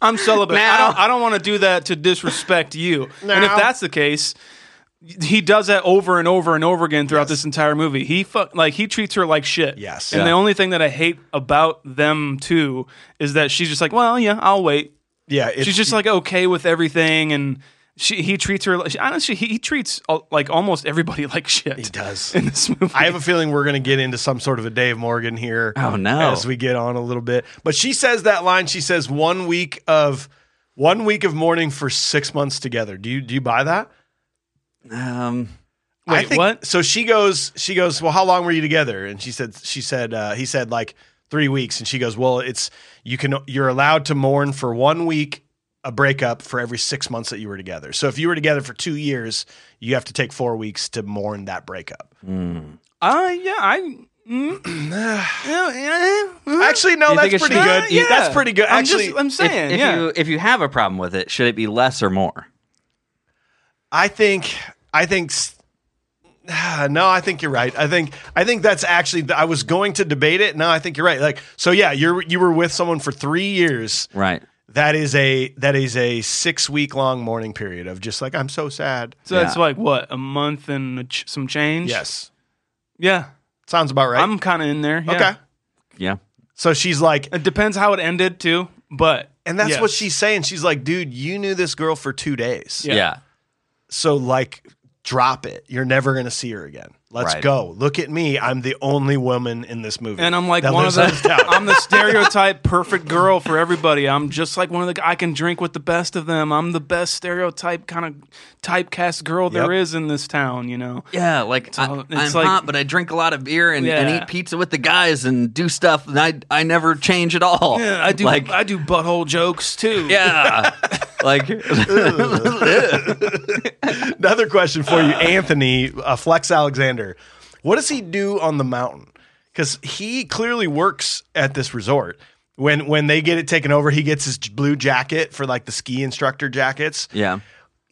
I'm celibate. I don't I don't want to do that to disrespect you. And if that's the case, he does that over and over and over again throughout this entire movie. He fu- like he treats her like shit. Yes. And Yeah. the only thing that I hate about them too is that she's just like, well, yeah, I'll wait. Yeah, it's, she's just like okay with everything, and she he treats her. like- Honestly, he, he treats uh, like almost everybody like shit. he does. in this movie. I have a feeling we're going to get into some sort of a Dave Morgan here. Oh, no. As we get on a little bit, but she says that line. She says one week of one week of mourning for six months together. Do you do you buy that? um I Wait, think, what? So she goes. She goes. Well, how long were you together? And she said. She said. Uh, he said like three weeks. And she goes. Well, it's you can. You're allowed to mourn for one week a breakup for every six months that you were together. So if you were together for two years, you have to take four weeks to mourn that breakup. Uh, yeah, I. mm, yeah, yeah, Actually, no, that's pretty be- good. Uh, yeah. That's pretty good. I'm Actually, just, I'm saying, if yeah. you if you have a problem with it, should it be less or more? I think. I think. s- No, I think you're right. I think I think that's actually. I was going to debate it. No, I think you're right. Like, so yeah, you're you were with someone for three years. Right. That is a that is a six week long mourning period of just like I'm so sad. so that's like what a month and ch- some change. Yes, Yeah, sounds about right. I'm kind of in there. yeah. okay. Yeah. So she's like, It depends how it ended too, but and that's yes. what she's saying. She's like, dude, you knew this girl for two days. Yeah. Yeah. So like, drop it. You're never gonna see her again. Let's Right. go. Look at me. I'm the only woman in this movie. And I'm like that one of the in this town. I'm the stereotype perfect girl for everybody. I'm just like one of the I can drink with the best of them. I'm the best stereotype kind of typecast girl there Yep. is in this town, you know. Yeah, like I, all- I'm it's like- hot, but I drink a lot of beer and, and eat pizza with the guys and do stuff, and I I never change at all. Yeah, I do like I do butthole jokes too. yeah, like Another question for you, Anthony uh, Flex Alexander. What does he do on the mountain? Because he clearly works at this resort. When when they get it taken over, he gets his blue jacket for like the ski instructor jackets. yeah,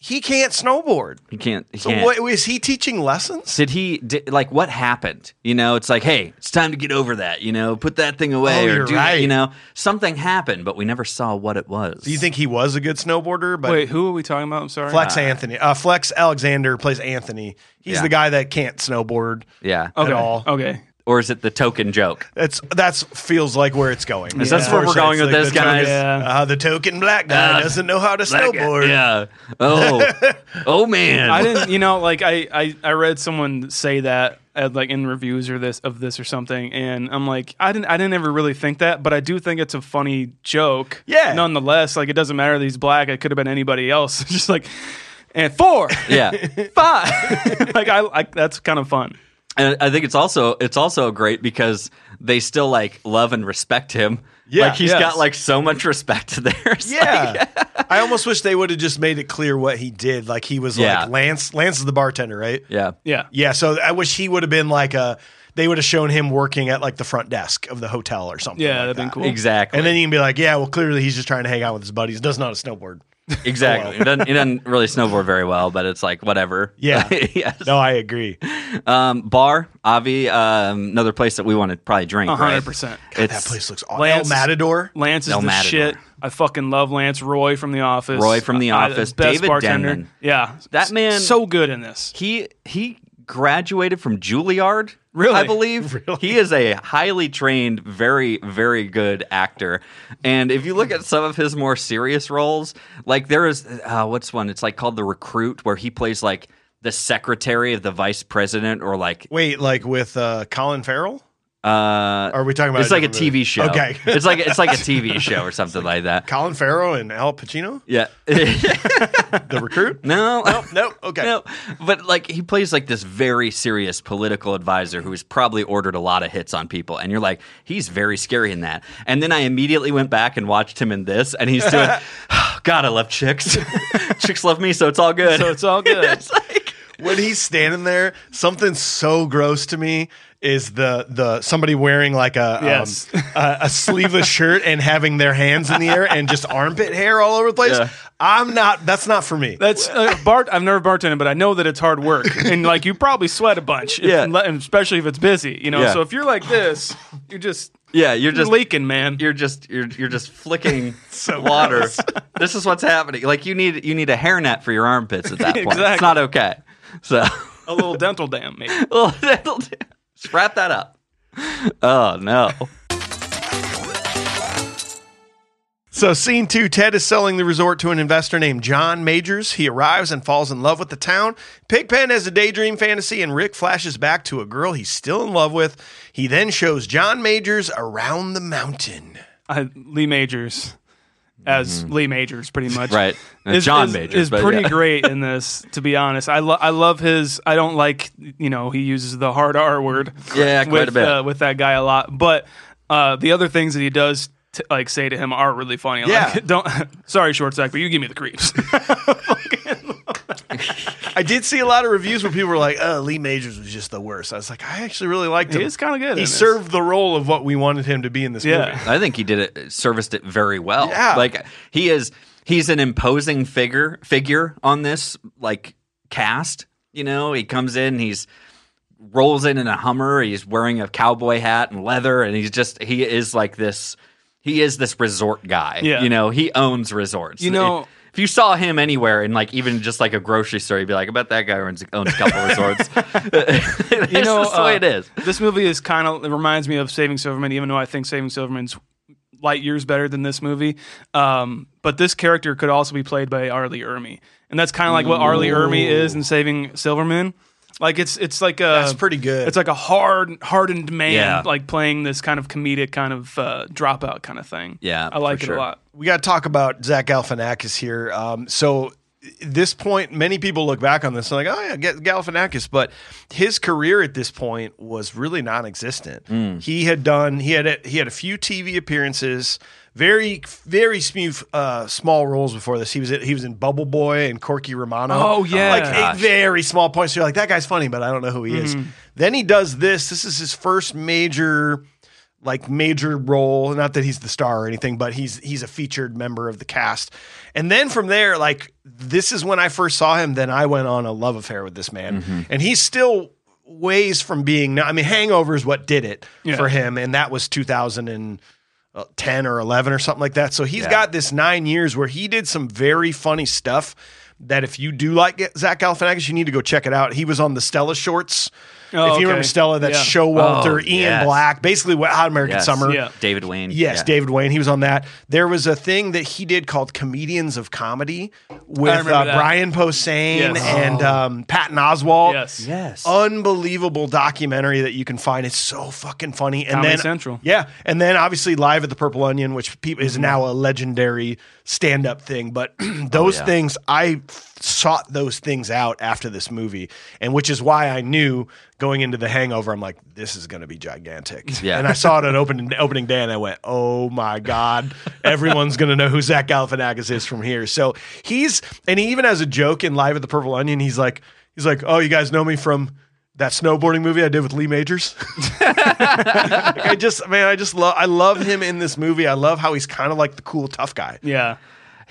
he can't snowboard. He can't. He So can't. what is he teaching lessons? Did he did, like what happened? You know, it's like, hey, it's time to get over that. You know, put that thing away Oh, or you're do right. you know something happened, but we never saw what it was. Do you think he was a good snowboarder? But Wait, who are we talking about? I'm sorry. Flex Anthony, uh, Flex Alexander plays Anthony. He's Yeah. the guy that can't snowboard Yeah. okay. all. Okay. Or is it the token joke? That's that's feels like where it's going. Is that where we're going with this, the token- guys? Yeah. Uh, the token black guy Uh, doesn't know how to snowboard. Yeah. Oh. oh man. I didn't, you know, like I, I, I read someone say that at, like in reviews or this of this or something, and I'm like, I didn't, I didn't ever really think that, but I do think it's a funny joke. Yeah. Nonetheless, like it doesn't matter that he's black; it could have been anybody else. Just like, and four, Yeah. five. like I, I, that's kind of fun. And I think it's also it's also great because they still like love and respect him. Yeah. like he's Yes. got like so much respect there. It's Yeah. I almost wish they would have just made it clear what he did. Like he was Yeah. like Lance. Lance is the bartender, right? yeah, Yeah. Yeah. So I wish he would have been like a. They would have shown him working at like the front desk of the hotel or something. Yeah, like that'd been cool. exactly. And then you can be like, yeah, well, clearly he's just trying to hang out with his buddies. Does not a snowboard. exactly. it, doesn't, he doesn't really snowboard very well, but it's like whatever. Yeah. yes. No, I agree. Um, bar, Avi, um, another place that we want to probably drink. A hundred right? God, that place looks awesome. Lance- El Matador. Lance is El the Matador. shit. I fucking love Lance. Roy from The Office. Roy from The I- Office. best David bartender. Denman. Yeah, That man- so good in this. he he graduated from Juilliard. Really? I believe he is a highly trained, very very good actor. And if you look at some of his more serious roles, like there is uh, what's one? It's like called The Recruit, where he plays like the secretary of the vice president, or like Wait, like with uh, Colin Farrell? Uh, Are we talking about? it's like a different movie? TV show. Okay. it's like it's like a TV show or something like that. Colin Farrell and Al Pacino, Yeah. the recruit. no. Nope. Nope. Okay. No, but like he plays like this very serious political advisor who's probably ordered a lot of hits on people, and you're like, he's very scary in that. And then I immediately went back and watched him in this, and he's doing, God, I love chicks. chicks love me, so it's all good. So it's all good. it's like, when he's standing there, something so gross to me is the the somebody wearing like a Yes. um, a, a sleeveless shirt and having their hands in the air and just armpit hair all over the place. Yeah. I'm not. That's not for me. That's uh, Bart. I've never bartended, but I know that it's hard work, and like you probably sweat a bunch. if- Yeah. especially if it's busy. You know, Yeah. so if you're like this, you're just yeah, you're you're just leaking, man. You're just you're you're just flicking water. this is what's happening. Like you need you need a hairnet for your armpits at that point. It's not okay. So a little dental dam, maybe. well, that'll do. Just wrap that up. Oh no. So, scene two Ted is selling the resort to an investor named John Majors. He arrives and falls in love with the town. Pigpen has a daydream fantasy, and Rick flashes back to a girl he's still in love with. He then shows John Majors around the mountain. I, Lee Majors as Lee Majors, pretty much. Mm-hmm. Right. And Is, John is- Majors, is pretty yeah. great in this. To be honest, I lo- I love his. I don't like you know he uses the hard R word. Yeah, quite with, a bit. Uh, with that guy a lot, but uh, the other things that he does. To, like say to him are really funny. Yeah. Like, don't. Sorry, short sack, but you give me the creeps. I did see a lot of reviews where people were like, "Oh, Lee Majors was just the worst." I was like, I actually really liked him. he is kind of good. in He this. served the role of what we wanted him to be in this Yeah. movie. I think he did it serviced it very well. Yeah. Like he is he's an imposing figure figure on this like cast. You know, he comes in, he's rolls in in a Hummer, he's wearing a cowboy hat and leather, and he's just he is like this he is this resort guy. Yeah. You know, he owns resorts. You know- If- if you saw him anywhere in like even just like a grocery store, you'd be like, I bet that guy owns, owns a couple resorts. you know, just the way uh, it is. This movie is kind of it reminds me of Saving Silverman, even though I think Saving Silverman's light years better than this movie. Um, but this character could also be played by R. Lee Ermey, and that's kind of like what R. Lee Ermey is in Saving Silverman. Like it's it's like a That's pretty good. It's like a hard hardened man, Yeah. like playing this kind of comedic kind of uh, dropout kind of thing. Yeah, I like for it sure. a lot. we got to talk about Zach Galifianakis here. Um, so at this point, many people look back on this and like, oh yeah, get Galifianakis, but his career at this point was really non-existent. Hmm. He had done he had a, he had a few TV appearances, very very smooth uh, small roles before this. He was he was in Bubble Boy and Corky Romano. Oh, yeah. like very small points. You're like that guy's funny, but I don't know who he is. Then he does this. This is his first major like major role. Not that he's the star or anything, but he's he's a featured member of the cast. And then from there, like this is when I first saw him. Then I went on a love affair with this man, mm-hmm. and he's still ways from being. I mean, Hangover is what did it Yeah. for him, and that was 2010 uh, or 11 or something like that. So he's Yeah. got this nine years where he did some very funny stuff. That if you do like Zach Galifianakis, you need to go check it out. He was on the Stella shorts. Oh, if you okay. remember Stella, that's Yeah. Showalter, Oh, Ian yes. Black, basically what Hot American Yes. Summer. Yeah. David Wain. Yes, Yeah. David Wain. He was on that. There was a thing that he did called Comedians of Comedy with uh. Brian Posehn Yes. and um, Patton Oswalt. Yes. Yes. Unbelievable documentary that you can find. It's so fucking funny. And Comedy then Central. Yeah. And then obviously Live at the Purple Onion, which pe- is now a legendary stand up thing. But oh, those yeah. things, I sought those things out after this movie. And which is why I knew going into The Hangover, I'm like, this is going to be gigantic. Yeah. And I saw it on opening, opening day and I went, oh my God, everyone's going to know who Zach Galifianakis is from here. So he's, and he even has a joke in Live at the Purple Onion. He's like, he's like, oh, you guys know me from that snowboarding movie I did with Lee Majors. Like, I just, man, I just love, I love him in this movie. I love how he's kind of like the cool tough guy, Yeah.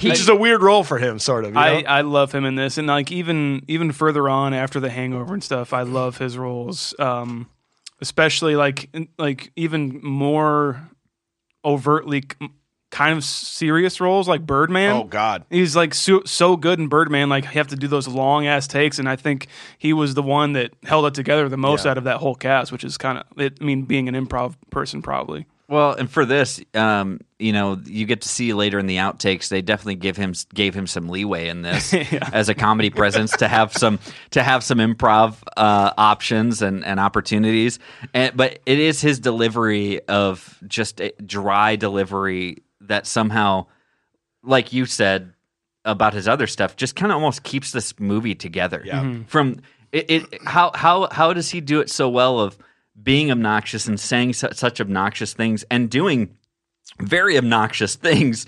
which is a weird role for him, sort of. You know? I, I love him in this, and like even even further on after the Hangover and stuff, I love his roles. Um, especially like like even more overtly kind of serious roles like Birdman. oh God, He's like so, so good in Birdman. Like you have to do those long ass takes, and I think he was the one that held it together the most Yeah. out of that whole cast, which is kind of. It, I mean, being an improv person, probably. Well, and for this, um, you know, you get to see later in the outtakes. They definitely give him gave him some leeway in this as a comedy presence to have some to have some improv uh, options and, and opportunities. And but it is his delivery of just a dry delivery that somehow, like you said about his other stuff, just kind of almost keeps this movie together. Yeah. From it, it, how how how does he do it so well of being obnoxious and saying su- such obnoxious things and doing very obnoxious things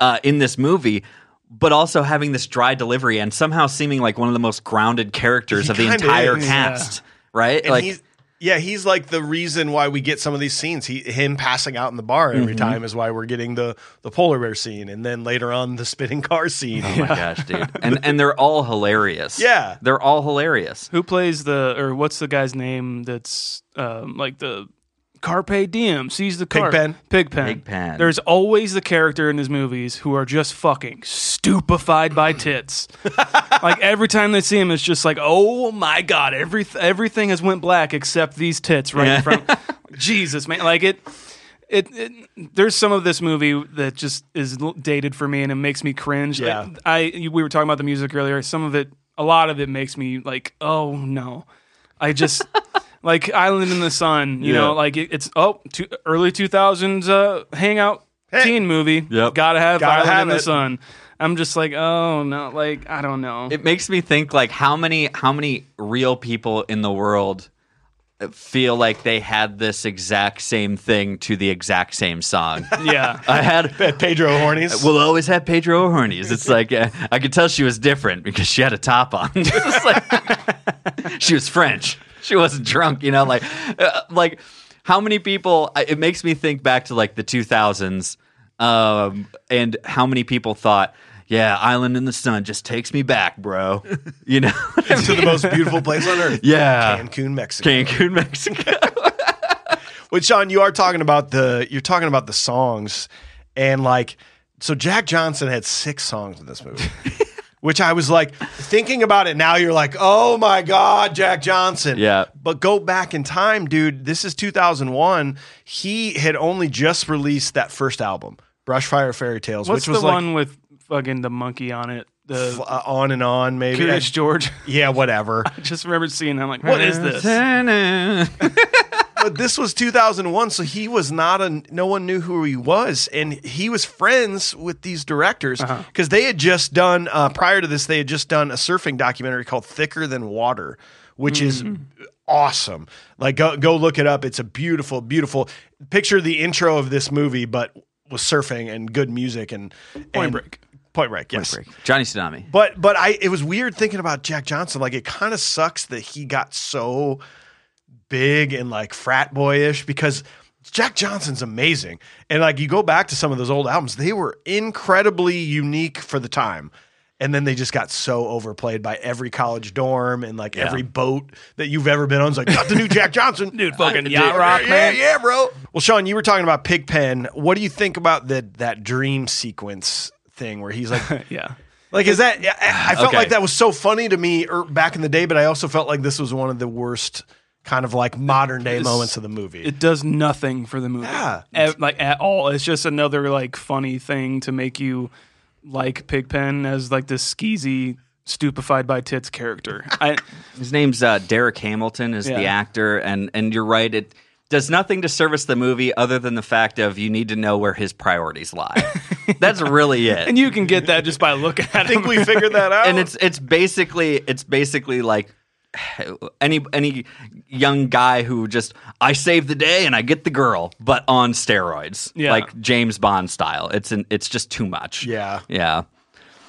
uh, in this movie, but also having this dry delivery and somehow seeming like one of the most grounded characters He of the entire is, cast. Right? and like he's, yeah, he's like the reason why we get some of these scenes. He him passing out in the bar every Mm-hmm. time is why we're getting the the polar bear scene, and then later on the spinning car scene. Oh my gosh, dude! And and they're all hilarious. Yeah. they're all hilarious. Who plays the or what's the guy's name that's um, like the Carpe Diem sees the car Pigpen? Pigpen. Pigpen. There's always the character in his movies who are just fucking stupefied by tits. like every time they see him, it's just like, oh my god, every everything has went black except these tits right in front. Jesus, man, like it. It, it there's some of this movie that just is dated for me and it makes me cringe. Yeah. Like, I we were talking about the music earlier. Some of it, a lot of it makes me like, oh no. I just like Island in the Sun. You Yeah. know, like it, it's oh two, early 2000s uh, hangout teen movie. Yep. Gotta have Gotta Island have in the it. Sun. I'm just like, oh no, like I don't know. It makes me think like how many how many real people in the world feel like they had this exact same thing to the exact same song. yeah. I had Pedro Hornies. We'll always have Pedro Hornies. It's like uh, I could tell she was different because she had a top on. It's like- she was French. She wasn't drunk. You know, like uh, like how many people? It makes me think back to like the 2000s, um, and how many people thought. Yeah, Island in the Sun just takes me back, bro. You know, I to the most beautiful place on earth. Yeah. Cancun, Mexico. Cancun, Mexico. Which Sean, you are talking about the you're talking about the songs, and like so Jack Johnson had six songs in this movie. Which I was like thinking about it now. You're like, oh my god, Jack Johnson. Yeah. But go back in time, dude. This is 2001. He had only just released that first album, Brushfire Fairy Tales, What's which was the like one with fucking the monkey on it? f- The uh, on and on, maybe. Curious George. yeah, whatever. I just remember seeing. that. I'm like, what is this? but this was 2001 so he was not a no one knew who he was and he was friends with these directors because they had just done uh, prior to this they had just done a surfing documentary called thicker than water which is awesome like go, go look it up it's a beautiful beautiful picture the intro of this movie but with surfing and good music and Point and- Break. point break yes Johnny Tsunami. but but I it was weird thinking about Jack Johnson. Like it kind of sucks that he got so big and like frat boyish because Jack Johnson's amazing. And like you go back to some of those old albums, they were incredibly unique for the time. And then they just got so overplayed by every college dorm and like every boat that you've ever been on. It's like, got the new Jack Johnson. Dude, fucking yacht rock, man. Yeah, bro. Well, Sean, you were talking about Pigpen. What do you think about the, that dream sequence thing where he's like, Yeah. like, is that? I, I felt Okay. like that was so funny to me er, back in the day, but I also felt like this was one of the worst kind of like modern day It's- moments of the movie. It does nothing for the movie. Yeah. Ev- like at all. It's just another like funny thing to make you like Pigpen as like this skeezy, stupefied by tits character. I His name's uh, Derek Hamilton is the actor, and and you're right. It does nothing to service the movie other than the fact of you need to know where his priorities lie. That's really it. and you can get that just by looking at I think him. we figured that out. and it's it's basically it's basically like any any young guy who just I save the day and I get the girl, but on steroids, Yeah. like James Bond style. It's an, it's just too much. Yeah. yeah.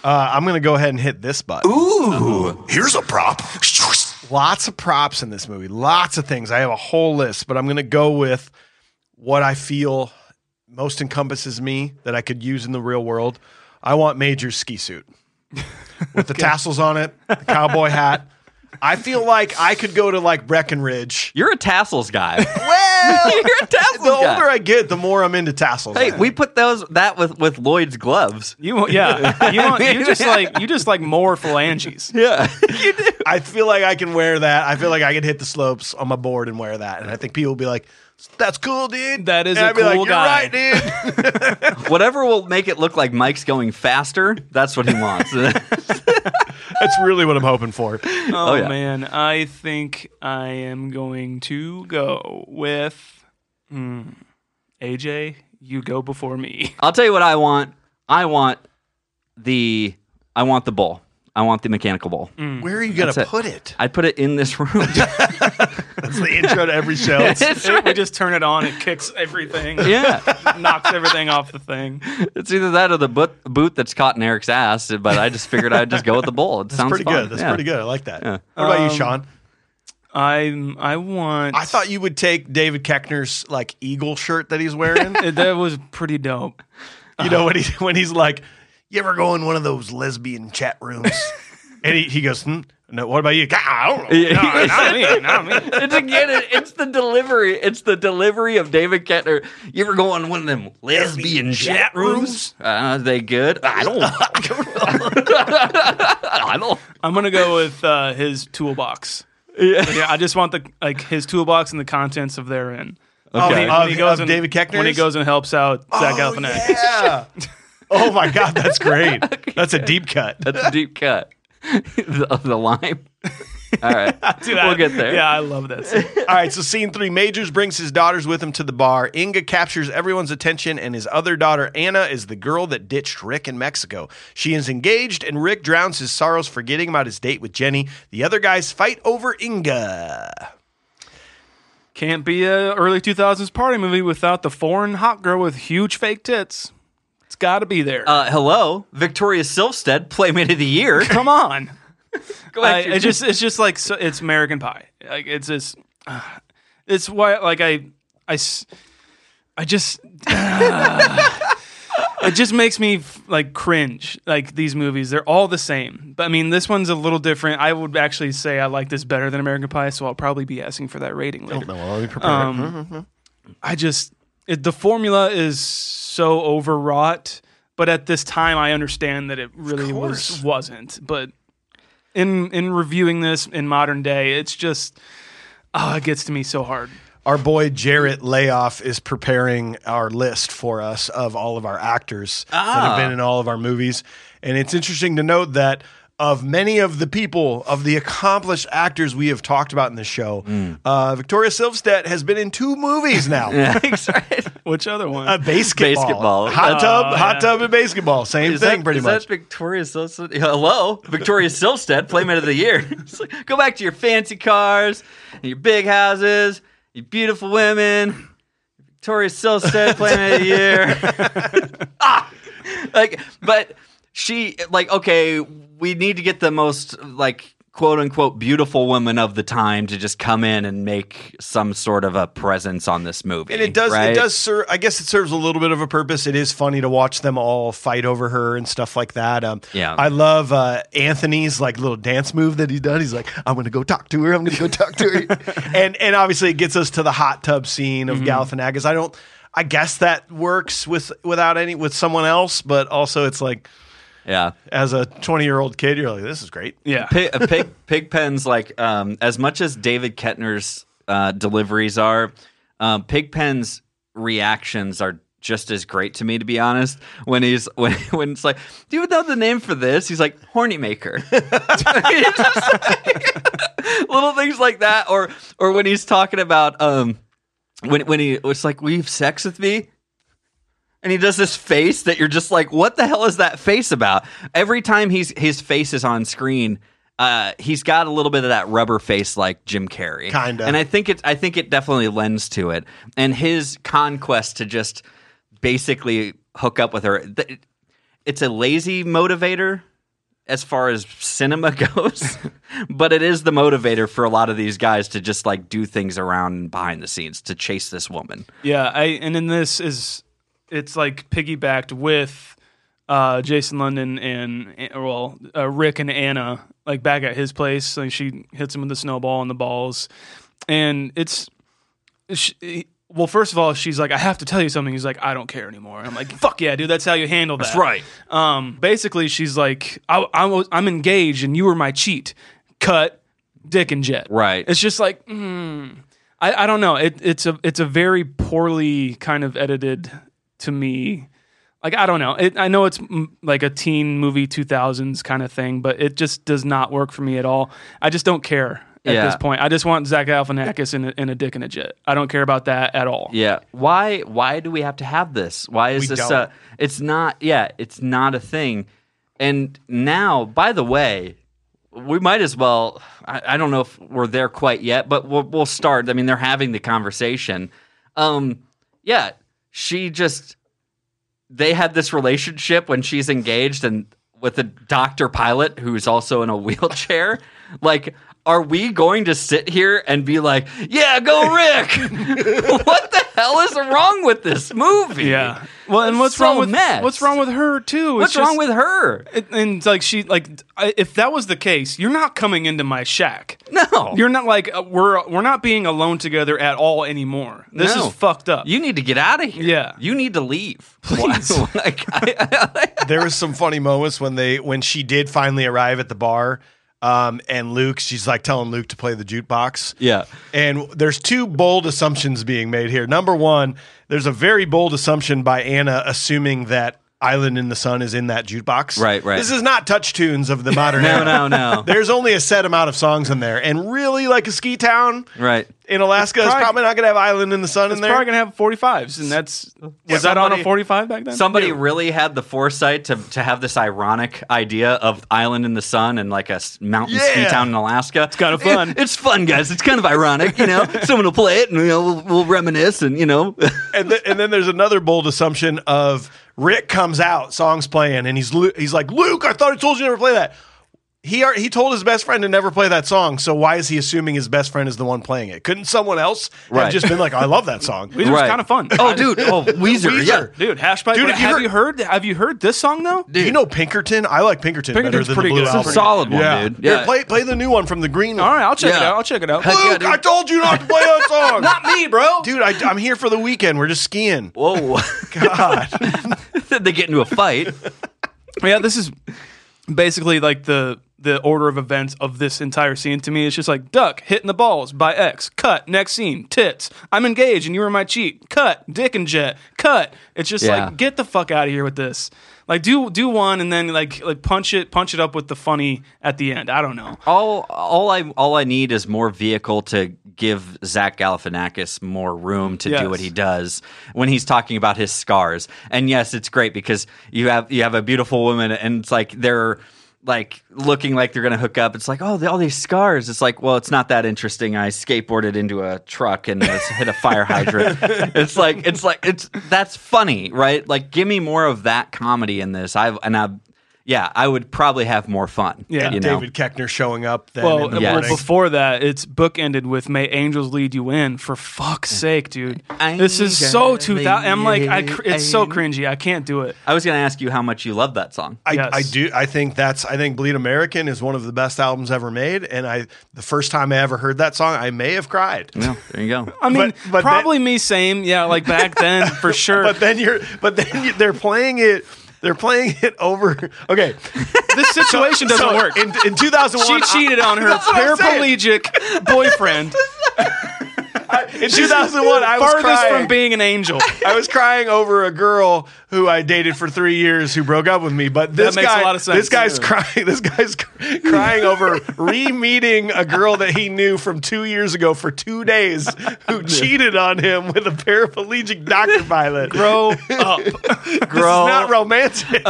Uh, I'm going to go ahead and hit this button. Ooh, here's a prop. Lots of props in this movie. Lots of things. I have a whole list, but I'm going to go with what I feel most encompasses me that I could use in the real world. I want Major's ski suit with the tassels on it, the cowboy hat. I feel like I could go to like Breckenridge. You're a tassels guy. Well, You're a tassels the guy. older I get, the more I'm into tassels. Hey, we put those that with with Lloyd's gloves. You want- yeah. You want, you just like you just like more phalanges. Yeah, you do. I feel like I can wear that. I feel like I can hit the slopes on my board and wear that. And I think people will be like, "That's cool, dude." That is and a I'd be like, cool You're guy." right, dude. Whatever will make it look like Mike's going faster. That's what he wants. That's really what I'm hoping for. Oh, yeah. man, I think I am going to go with hmm, AJ. You go before me. I'll tell you what I want. I want the I want the bowl. I want the mechanical bowl. Where are you gonna That's it. put it? I'd put it in this room. That's the intro to every show. it's, we just turn it on. It kicks everything. yeah, knocks everything off the thing. it's either that or the boot, boot that's caught in Eric's ass. But I just figured I'd just go with the bowl. It That's sounds pretty fun. good. That's Yeah. pretty good. I like that. Yeah. What about you, Um, Sean? I I want. I thought you would take David Koechner's like eagle shirt that he's wearing. that was pretty dope. you know when he when he's like, "You ever go in one of those lesbian chat rooms?" and he, he goes, hmm, "No, what about you?" "God, I don't know." Yeah. No, not me. Not me. It's again. it- It's the delivery. It's the delivery of David Koechner. You ever go on one of them lesbian chat rooms? Uh, are they good? I don't. I don't. I'm gonna go with uh, his toolbox. Yeah. I just want the like his toolbox and the contents of therein. Oh, When he- of- he goes of and- David Koechner's? when he goes and helps out Zach Oh, Galifianakis. yeah. Oh my god, that's great. That's a deep cut. That's a deep cut. the, the lime. All right, Dude, we'll I- get there. Yeah, I love that. All right, so scene three Majors brings his daughters with him to the bar. Inga captures everyone's attention, and his other daughter, Anna, is the girl that ditched Rick in Mexico. She is engaged, and Rick drowns his sorrows, forgetting about his date with Jenny. The other guys fight over Inga. Can't be a early 2000s party movie without the foreign hot girl with huge fake tits. It's got to be there. Uh, hello, Victoria Silvstedt, Playmate of the Year. Come on. Go I, back it's just it's just like so, it's American Pie. Like it's just uh, it's why like I I s- I just it just makes me like cringe. Like these movies, they're all the same. But I mean, this one's a little different. I would actually say I like this better than American Pie, so I'll probably be asking for that rating later. let me prepare. Um, I just it, the formula is so overwrought, but at this time I understand that it really was wasn't. But in in reviewing this in modern day, it's just oh, it gets to me so hard. Our boy Jarrett Layoff is preparing our list for us of all of our actors that have ah. been in all of our movies. And it's interesting to note that of many of the people, of the accomplished actors we have talked about in the show, uh, Victoria Silvstedt has been in two movies now. Thanks, right? Which other one? Uh, basketball, Basketball. hot tub, Oh, hot yeah. tub, and basketball. Same Is thing, that, pretty is much. that Victoria Silvstedt? Hello, Victoria Silvstedt, Playmate of the Year. Like, go back to your fancy cars, and your big houses, your beautiful women. Victoria Silvstedt, Playmate of the Year. ah, like, but she like okay. We need to get the most like quote unquote beautiful woman of the time to just come in and make some sort of a presence on this movie. And it does right? it does serve I guess it serves a little bit of a purpose. It is funny to watch them all fight over her and stuff like that. Um Yeah. I love uh Anthony's like little dance move that he does. He's like, I'm gonna go talk to her, I'm gonna go talk to her. and and obviously it gets us to the hot tub scene of Mm-hmm. Galifianakis. I don't I guess that works with without any with someone else, but also it's like Yeah. as a 20 year old kid, you're like, this is great. Yeah. Pig, uh, pig, Pigpen's like um, as much as David Koechner's uh, deliveries are, um, Pigpen's reactions are just as great to me, to be honest. When he's when when it's like, do you know the name for this? He's like horny maker. He's just like- little things like that, or or when he's talking about um when when he it's like, "Will you have sex with me?" And he does this face that you're just like, what the hell is that face about? Every time he's his face is on screen, uh, he's got a little bit of that rubber face like Jim Carrey, Kinda. And I think it, I think it definitely lends to it. And his conquest to just basically hook up with her, it's a lazy motivator as far as cinema goes, but it is the motivator for a lot of these guys to just like do things around and behind the scenes to chase this woman. Yeah, I and in this is it's like piggybacked with uh, Jason London and well uh, Rick and Anna like back at his place. Like she hits him with the snowball and the balls, and it's she, well. First of all, she's like, "I have to tell you something." He's like, "I don't care anymore." I'm like, "Fuck yeah, dude! That's how you handle that." That's right. Um, basically, she's like, I, I was, "I'm engaged, and you were my cheat." Cut, Dick and Jet. Right. It's just like, mm, I, I don't know. It, it's a it's a very poorly kind of edited to me. Like I don't know. It, I know it's mm, like a teen movie 2000s kind of thing, but it just does not work for me at all. I just don't care at Yeah. this point. I just want Zach Galifianakis in a, in a dick and a jet. I don't care about that at all. Yeah. Why why do we have to have this? Why is We this don't. uh it's not yeah, it's not a thing. And now, by the way, we might as well I, I don't know if we're there quite yet, but we'll we'll start. I mean, they're having the conversation. Um yeah, she just they had this relationship when she's engaged and with a doctor pilot who's also in a wheelchair. like, are we going to sit here and be like, "Yeah, go Rick"? what the hell is wrong with this movie? Yeah. Well, and what's so wrong with mess. what's wrong with her too? It's What's just- wrong with her? It, and like she like I, if that was the case, you're not coming into my shack. No, You're not like uh, we're we're not being alone together at all anymore. This No. is fucked up. You need to get out of here. Yeah. you need to leave. Please. like, I, I, there was some funny moments when they when she did finally arrive at the bar um, and luke she's like telling luke to play the jukebox yeah. and there's two bold assumptions being made here number one there's a very bold assumption by anna assuming that island in the sun is in that jukebox Right, right. this is not touch tunes of the modern No, era. no, no. there's only a set amount of songs in there and really like a ski town Right. In alaska is probably- probably not going to have island in the sun in there probably gonna have 45s, and that's was that on a 45 back then? Somebody really had the foresight to, to have this ironic idea of island in the sun and like a mountain ski town in Alaska. It's kinda fun. it's fun, guys. It's kind of ironic, you know. Someone will play it, and you know, we'll, we'll reminisce, and you know, and, th- and then there's another bold assumption of Rick comes out, songs playing, and he's he's like, Luke, I thought I told you never play that. He ar- he told his best friend to never play that song. So why is he assuming his best friend is the one playing it? Couldn't someone else Right. have just been like, I love that song? It was Right. kind of fun. oh, dude, oh, Weezer, Weezer. yeah. dude, hash pipe. Dude, Dude, have you have heard- you heard? Have you heard this song though? Do you know Pinkerton? I like Pinkerton better Pinkerton's than pretty the Blue good. album. It's a solid one, yeah. dude. Here, Yeah. play play the new one from the green one. All right, I'll check it out. I'll check it out. Heck yeah, Luke, dude. I told you not to play that song. Not me, bro. Dude, I, I'm here for the weekend. We're just skiing. Whoa, God. they get into a fight. yeah, this is basically like the the order of events of this entire scene to me. It's just like duck hitting the balls by X. Cut. Next scene. Tits. I'm engaged and you were my cheat. Cut. Dick and jet. Cut. It's just Yeah. like get the fuck out of here with this. Like do do one and then like like punch it punch it up with the funny at the end. I don't know. all all I all I need is more vehicle to give Zach Galifianakis more room to Yes. do what he does when he's talking about his scars. And yes, it's great because you have you have a beautiful woman and it's like they're like looking like they're gonna hook up. It's like oh, all these scars. It's like well, it's not that interesting. I skateboarded into a truck and hit a fire hydrant. it's like it's like it's that's funny, right? Like give me more of that comedy in this. I've and I've yeah, I would probably have more fun. Yeah. you know? David Koechner showing up then Well, in the Yes. well, before that, it's bookended with "May Angels Lead You In." For fuck's sake, dude, this is so Angels 2000. I'm like, I, cr- it's so cringy. I can't do it. I was going to ask you how much you love that song. I, Yes. I do. I think that's. I think Bleed American is one of the best albums ever made. And I, the first time I ever heard that song, I may have cried. Yeah, there you go. I mean, But- but probably me same. Yeah, like back then for sure. But then you're. But then you, they're playing it. They're playing it over. Okay, this situation doesn't so work. In, in 2001, she cheated on her That's what I'm paraplegic boyfriend. in 2001. I was Farthest crying. from being an angel. I was crying over a girl who I dated for three years who broke up with me. But this makes a guy, lot of sense. this guy's crying. This guy's crying over re-meeting a girl that he knew from two years ago for two days, who cheated on him with a paraplegic doctor pilot. Grow up. This Grow is not romantic.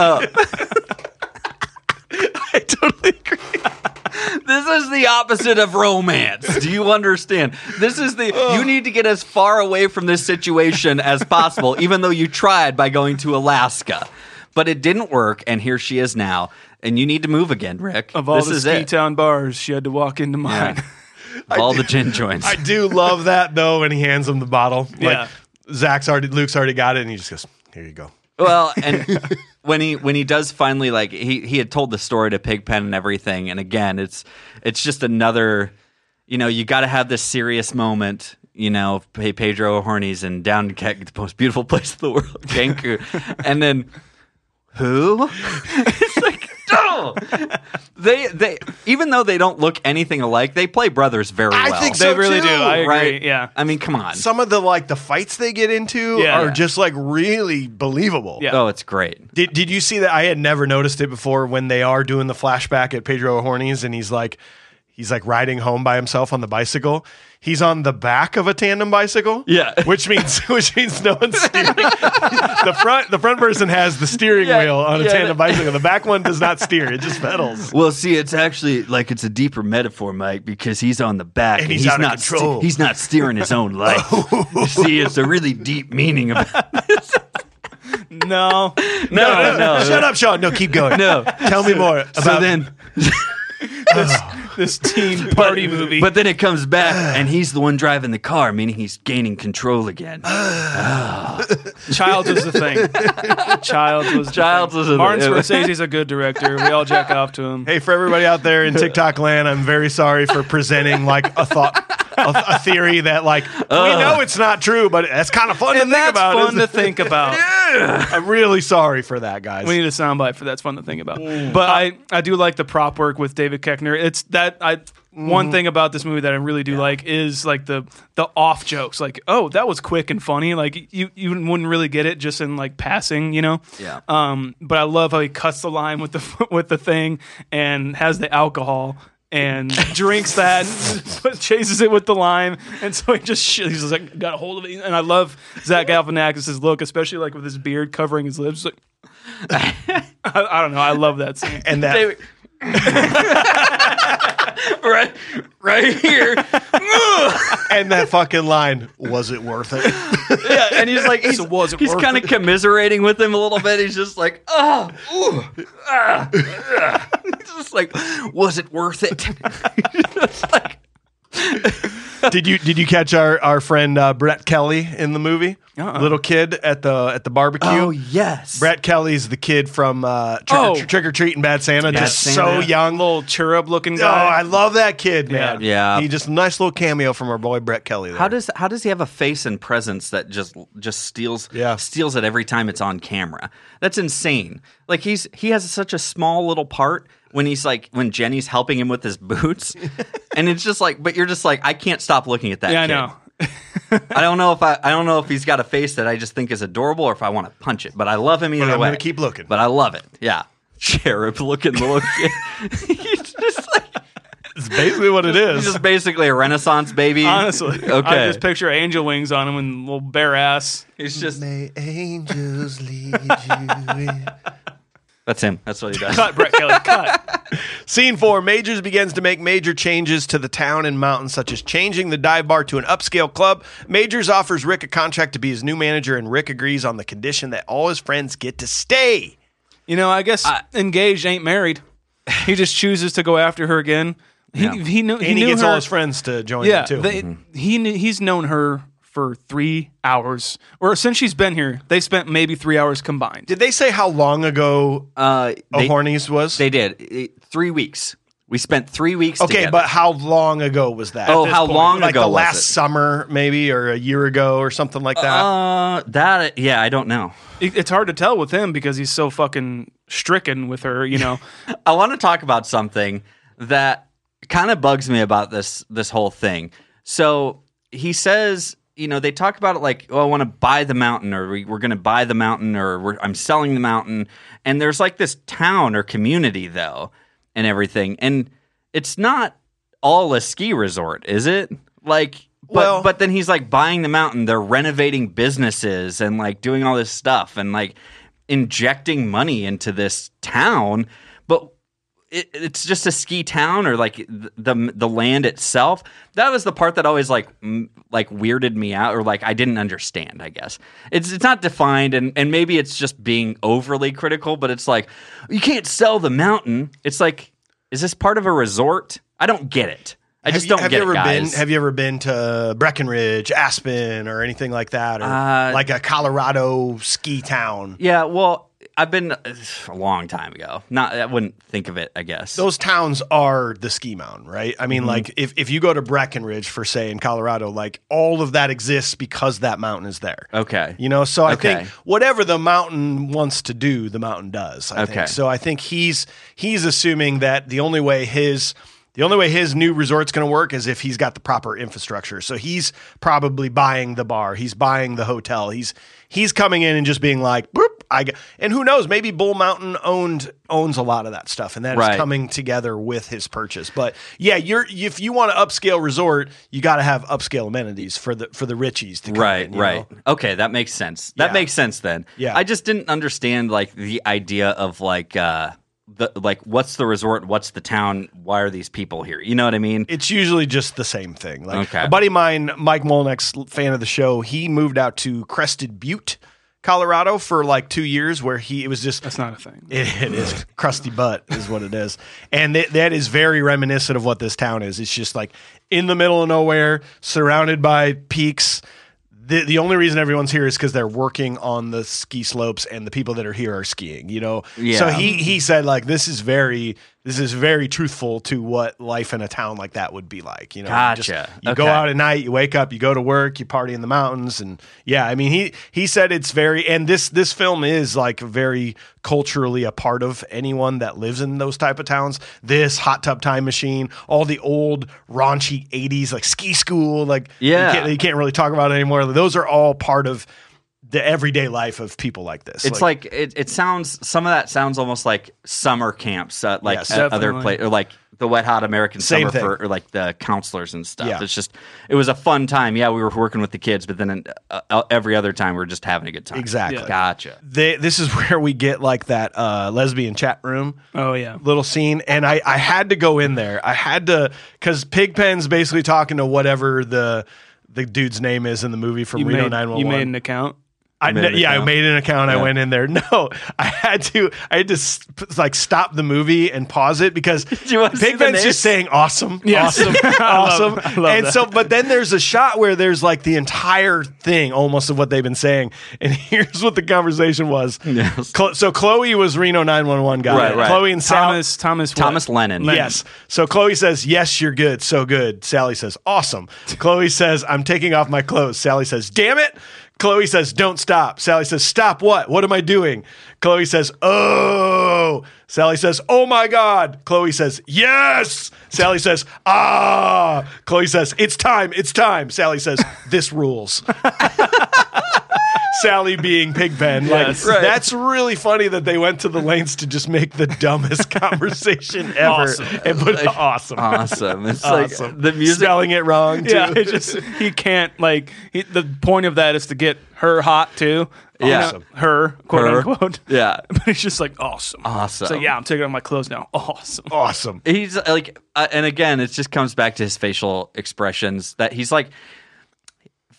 I totally agree. This is the opposite of romance. Do you understand? This is the you oh. need to get as far away from this situation as possible, even though you tried by going to Alaska. But it didn't work, and here she is now. And you need to move again, Rick. Of all this the is ski it. town bars, she had to walk into mine. Yeah. Of all the gin joints. I do love that though when he hands him the bottle. Like Yeah. Zach's already, Luke's already got it, and he just goes, "Here you go." Well, and when he when he does finally like he he had told the story to Pigpen and everything, and again, it's it's just another, you know, you got to have this serious moment. You know, Pe- Pedro O'Horny's in down Ca- the most beautiful place in the world, Cancun, and then who? It's like, they they even though they don't look anything alike, they play brothers very well. I well. think They really too, do. I agree. right? Yeah. I mean, come on. Some of the like the fights they get into Yeah. are Yeah. just like really believable. Yeah. Oh, it's great. Did Did you see that? I had never noticed it before when they are doing the flashback at Pedro O'Horny's and he's like, he's like riding home by himself on the bicycle. He's on the back of a tandem bicycle. Yeah. which means which means no one's steering. the front the front person has the steering Yeah, wheel on a yeah, tandem that- bicycle. The back one does not steer; it just pedals. Well, see, it's actually like it's a deeper metaphor, Mike, because he's on the back And he's out of not control. he's not steering his own life. see, it's a really deep meaning of No. no, no, no. Shut up, Sean. No, keep going. No. tell me more. About, So then, This teen party movie. but then it comes back, and he's the one driving the car, meaning he's gaining control again. Childs was the thing. Childs was the Childs thing. was the- Martin Scorsese's a good director. We all jack off to him. Hey, for everybody out there in TikTok land, I'm very sorry for presenting like a thought, a, a theory that like we uh. know it's not true, but that's kind of fun to think that's about. fun to it? think about. I'm really sorry for that, guys. We need a soundbite for that's fun to think about. Mm. But I, I do like the prop work with David Koechner. It's that I one mm-hmm. thing about this movie that I really do like is like the the off jokes. Like, oh, that was quick and funny. Like you you wouldn't really get it just in like passing, you know. Yeah. Um, but I love how he cuts the line with the with the thing and has the alcohol. And drinks that, and chases it with the lime, and so he just he's just like got a hold of it. And I love Zach Galifianakis' look, especially like with his beard covering his lips. Like, I, I don't know. I love that scene. and that David- right, right here. and that fucking line was it worth it? Yeah, and he's like, he's, So was it he's kind of commiserating with him a little bit. He's just like, oh, ooh, ah, ah." Just like, was it worth it? Just like, did you did you catch our our friend uh, Brett Kelly in the movie? Uh-uh. Little kid at the at the barbecue. oh yes, Brett Kelly's the kid from uh, Trick, Oh. or, Trick or Treat and Bad Santa, Bad just Santa. so young. little cherub looking Oh, guy. I love that kid, man. Yeah. he just a nice little cameo from our boy Brett Kelly. There. How does how does he have a face and presence that just just steals Yeah. steals it every time it's on camera? That's insane. Like he's he has such a small little part when he's like when Jenny's helping him with his boots, and it's just like, but you're just like, I can't stop looking at that. yeah, I kid. know. I don't know if I I don't know if he's got a face that I just think is adorable or if I want to punch it, but I love him either I'm way. gonna keep looking. But I love it. Yeah, cherub looking little kid. he's just like It's basically what it is. he's is. just basically a Renaissance baby. Honestly, okay. I just picture angel wings on him and little bare ass. he's just May angels lead you in. That's him. That's what he does. Cut, Brett Kelly. Cut. Scene four Majors begins to make major changes to the town and mountain, such as changing the dive bar to an upscale club. Majors offers Rick a contract to be his new manager, and Rick agrees on the condition that all his friends get to stay. You know, I guess I- engaged ain't married. He just chooses to go after her again. He Yeah. he knew he and he knew gets her. all his friends to join yeah, him too. they, mm-hmm. he knew, he's known her for three hours, or since she's been here, they spent maybe three hours combined. Did they say how long ago Uh, they, O'Horny's was? they did It- three weeks. We spent three weeks. okay, together. but how long ago was that? Oh, At this how point? long like ago the was last it? summer, maybe, or a year ago, or something like that. uh, that yeah, I don't know. It- it's hard to tell with him because he's so fucking stricken with her. You know, I want to talk about something that kind of bugs me about this this whole thing. So he says, you know, they talk about it like, oh, I want to buy the mountain, or we, we're going to buy the mountain, or we're, I'm selling the mountain. And there's like this town or community though, and everything, and it's not all a ski resort, is it? Like. But, Well- but then he's like buying the mountain. They're renovating businesses and like doing all this stuff and like injecting money into this town. It, it's just a ski town or like th- the the land itself. That was the part that always like m- like weirded me out or like I didn't understand. I guess it's it's not defined and and maybe it's just being overly critical. But it's like you can't sell the mountain. It's like is this part of a resort? I don't get it. I have just you, don't have get you ever it, guys. been? Have you ever been to Breckenridge, Aspen, or anything like that, or Uh, like a Colorado ski town? yeah, well, I've been a long time ago. Not I wouldn't think of it. I guess Those towns are the ski mountain, right? I Mm-hmm. mean, like if, if you go to Breckenridge for say in Colorado, like all of that exists because that mountain is there. okay. You know, so I Okay. think whatever the mountain wants to do, the mountain does. I Okay. think. So I think he's he's assuming that the only way his the only way his new resort's going to work is if he's got the proper infrastructure. So he's probably buying the bar, he's buying the hotel, he's he's coming in and just being like, boop, I get, and who knows, maybe Bull Mountain owned owns a lot of that stuff, and that is Right. coming together with his purchase. But yeah, you're if you want to upscale resort, you got to have upscale amenities for the for the richies to come right in, right know? okay that makes sense that Yeah. makes sense then Yeah. i just didn't understand like the idea of like uh the like what's the resort what's the town why are these people here you know what i mean It's usually just the same thing. Like Okay. a buddy of mine, Mike Molnick's fan of the show, he moved out to Crested Butte, Colorado for like two years where he it was just that's not a thing. it, it is crusty butt is what it is, and that that is very reminiscent of what this town is. It's just like in the middle of nowhere, surrounded by peaks. The, the only reason everyone's here is because they're working on the ski slopes, and the people that are here are skiing. You know, Yeah. so he he said like this is very this is very truthful to what life in a town like that would be like. You know, you just- Gotcha. you go out at night, you wake up, you go to work, you party in the mountains, and yeah, I mean he he said it's very and this this film is like very culturally a part of anyone that lives in those type of towns. This hot tub time machine, all the old raunchy '80s like ski school, like Yeah. you can't, you can't really talk about it anymore. Those are all part of the everyday life of people like this. it's like, it, it sounds some of that sounds almost like summer camps uh, like Yes. at other Definitely. places or like the wet hot american Same summer thing. for or like the counselors and stuff Yeah. it's just it was a fun time yeah we were working with the kids but then uh, uh, every other time we are just having a good time Exactly. gotcha they, this is where we get like that uh, lesbian chat room. Oh yeah. little scene and I, I had to go in there i had to because pigpen's basically talking to whatever the the dude's name is in the movie from You reno made, 911 you made an account. I, made an yeah, I made an account. I went in there. No, I had to. I had to like stop the movie and pause it because you wanna see the Pigpen's names? just saying awesome, Yes. awesome, awesome. I love and that. so, but then there's a shot where there's like the entire thing almost of what they've been saying, and here's what the conversation was. Yes. Chlo- so Chloe was Reno 911 guy. Right, right. Chloe and Sal. Thomas Thomas what? thomas lennon Yes. So Chloe says, Yes, you're good. So good. Sally says, Awesome. Chloe says, I'm taking off my clothes. Sally says, Damn it. Chloe says, Don't stop. Sally says, Stop what? What am I doing? Chloe says, Oh. Sally says, Oh my God. Chloe says, Yes. Sally says, Ah. Chloe says, It's time. It's time. Sally says, This rules. Sally being Pigpen. Like Right. that's really funny that they went to the lengths to just make the dumbest conversation ever Awesome. and put awesome. awesome it's Awesome. like the music spelling it wrong too. Yeah, it just he can't like he, the point of that is to get her hot too. Yeah. know, her quote Her. unquote. yeah But it's just like awesome. Awesome. So yeah, I'm taking off my clothes now. Awesome. awesome. he's like uh, and again it just comes back to his facial expressions that he's like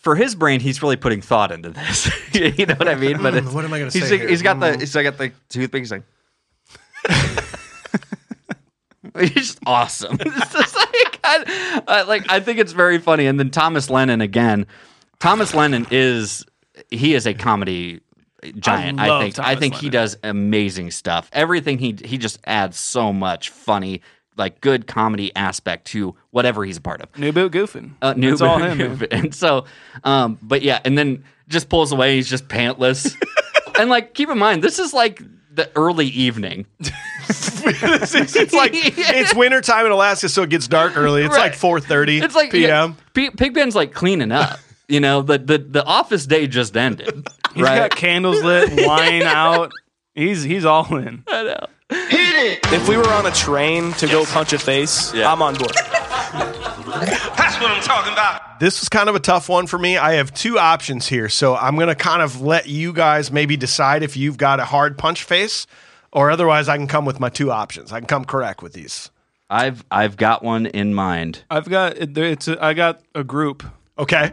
for his brain, he's really putting thought into this. you know what I mean? But hmm, what am I going to say? Like, he's got the hmm. he's got the toothpick. He's like, just awesome. It's just like, I, uh, like I think it's very funny. And then Thomas Lennon again. Thomas Lennon is he is a comedy giant. I, I think Thomas I think Lennon. he does amazing stuff. Everything he he just adds so much funny like good comedy aspect to whatever he's a part of. New boot goofing. Uh, new it's all him. man. and so, um, but yeah, and then just pulls away. He's just pantless, and like keep in mind, this is like the early evening. it's, it's like it's wintertime in Alaska, so it gets dark early. It's like four thirty. It's like p.m. Yeah, Pigpen's like cleaning up. You know, the the the office day just ended. He's right? got candles lit, wine out. He's he's all in. I know. If we were on a train to go punch a face, Yeah. I'm on board. That's what I'm talking about. This was kind of a tough one for me. I have two options here, so I'm going to kind of let you guys maybe decide if you've got a hard punch face, or otherwise I can come with my two options. I can come correct with these. I've I've got one in mind. I've got it's a, I got a group. Okay.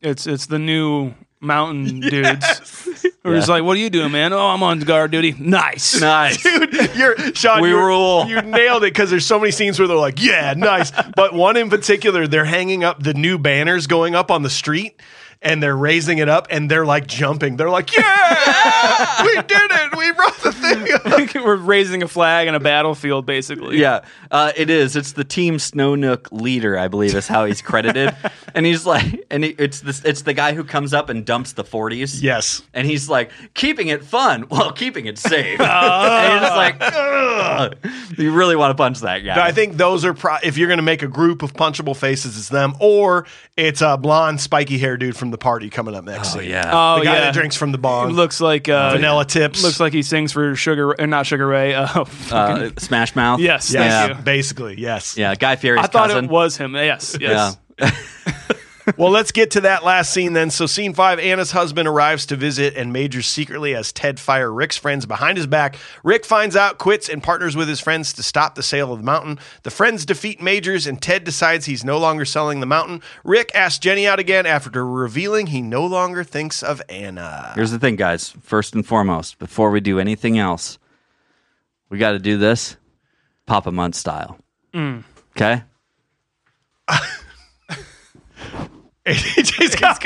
It's it's the new mountain dudes. Who was like, "What are you doing, man? Oh, I'm on guard duty. Nice. Nice. Dude, you're Sean. We you rule. You nailed it because there's so many scenes where they're like, "Yeah, nice," but one in particular, they're hanging up the new banners going up on the street, and they're raising it up, and they're like jumping. They're like, "Yeah, we did it! We brought the thing up." We're raising a flag in a battlefield, basically. Yeah, uh, it is. It's the team Snow Nook leader, I believe, is how he's credited. and he's like, and he, it's this, it's the guy who comes up and dumps the forties. Yes. and he's like, keeping it fun while keeping it safe. and you're just like, Ugh. you really want to punch that guy. I think those are pro- if you're going to make a group of punchable faces, it's them, or it's a blonde, spiky hair dude from the party coming up next. oh scene. yeah. Oh the guy yeah. that drinks from the bong. Looks like uh, Vanilla tips. Looks like he sings for Sugar, or not Sugar Ray. Uh, uh, Smash Mouth. yes. yes, Thank you. basically, yes. Yeah, Guy Fieri's I thought cousin. it was him. Yes. Yes. Yeah. Well, let's get to that last scene then. So, scene five Anna's husband arrives to visit, and majors secretly has Ted fire Rick's friends behind his back. Rick finds out, quits, and partners with his friends to stop the sale of the mountain. The friends defeat Majors, and Ted decides he's no longer selling the mountain. Rick asks Jenny out again after revealing he no longer thinks of Anna. Here's the thing, guys. First and foremost, before we do anything else, we got to do this Papa Muntz style. Mm. Okay? AJ's got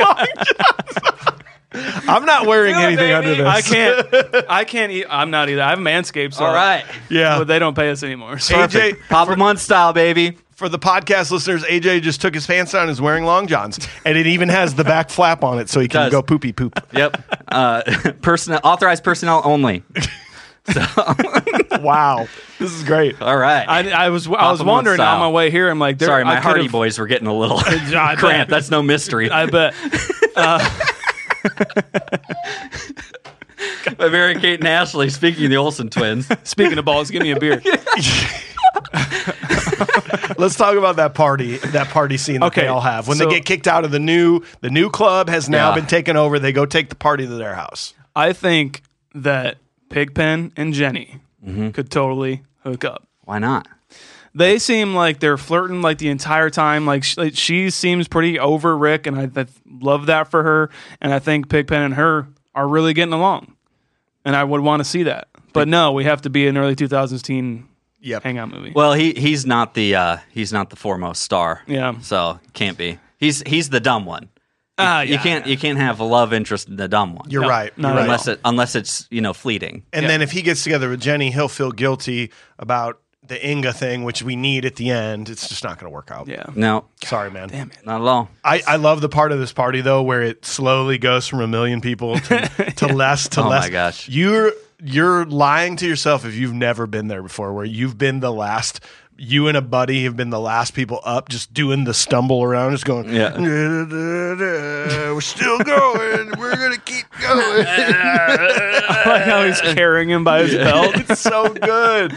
I'm not wearing anything under this. I can't. I can't eat. I'm not either. I have Manscaped. So, All right. Yeah. But they don't pay us anymore. So. AJ, Papa Muntz style, baby. for the podcast listeners, AJ just took his pants down and is wearing long johns, and it even has the back flap on it so he can does. go poopy poop. Yep. Uh, personnel, authorized personnel only. wow, this is great. All right. I, I was I was wondering on my way here. I'm like, there- Sorry, my I Hardy boys were getting a little I cramped. That's no mystery. I bet. By uh, Mary Kate and Ashley, speaking of the Olsen twins. Speaking of balls, give me a beer. Let's talk about that party, that party scene that Okay, they all have when so- they get kicked out of the new the new club has now Yeah. been taken over. They go take the party to their house. I think that Pigpen and Jenny Mm-hmm. could totally hook up. Why not? They seem like they're flirting like the entire time. Like, sh- like she seems pretty over Rick, and I, I love that for her. And I think Pigpen and her are really getting along, and I would want to see that. But no, we have to be an early 2000s teen Yep. hangout movie. Well, he he's not the uh, he's not the foremost star. Yeah. So can't be. He's he's the dumb one. Ah, You yeah. can't you can't have a love interest in the dumb one. You're No, right. not You're right. unless it unless it's you know fleeting. And then if he gets together with Jenny, he'll feel guilty about the Inga thing, which we need at the end. It's just not going to work out. Yeah. No, Sorry, man. Damn it. not at all. I, I love the part of this party though where it slowly goes from a million people to, to less to Oh my less. gosh. You're you're lying to yourself if you've never been there before, where you've been the last. You and a buddy have been the last people up, just doing the stumble around, just going. Yeah. We're still going. We're gonna keep going. I like how he's carrying him by his belt. it's so good.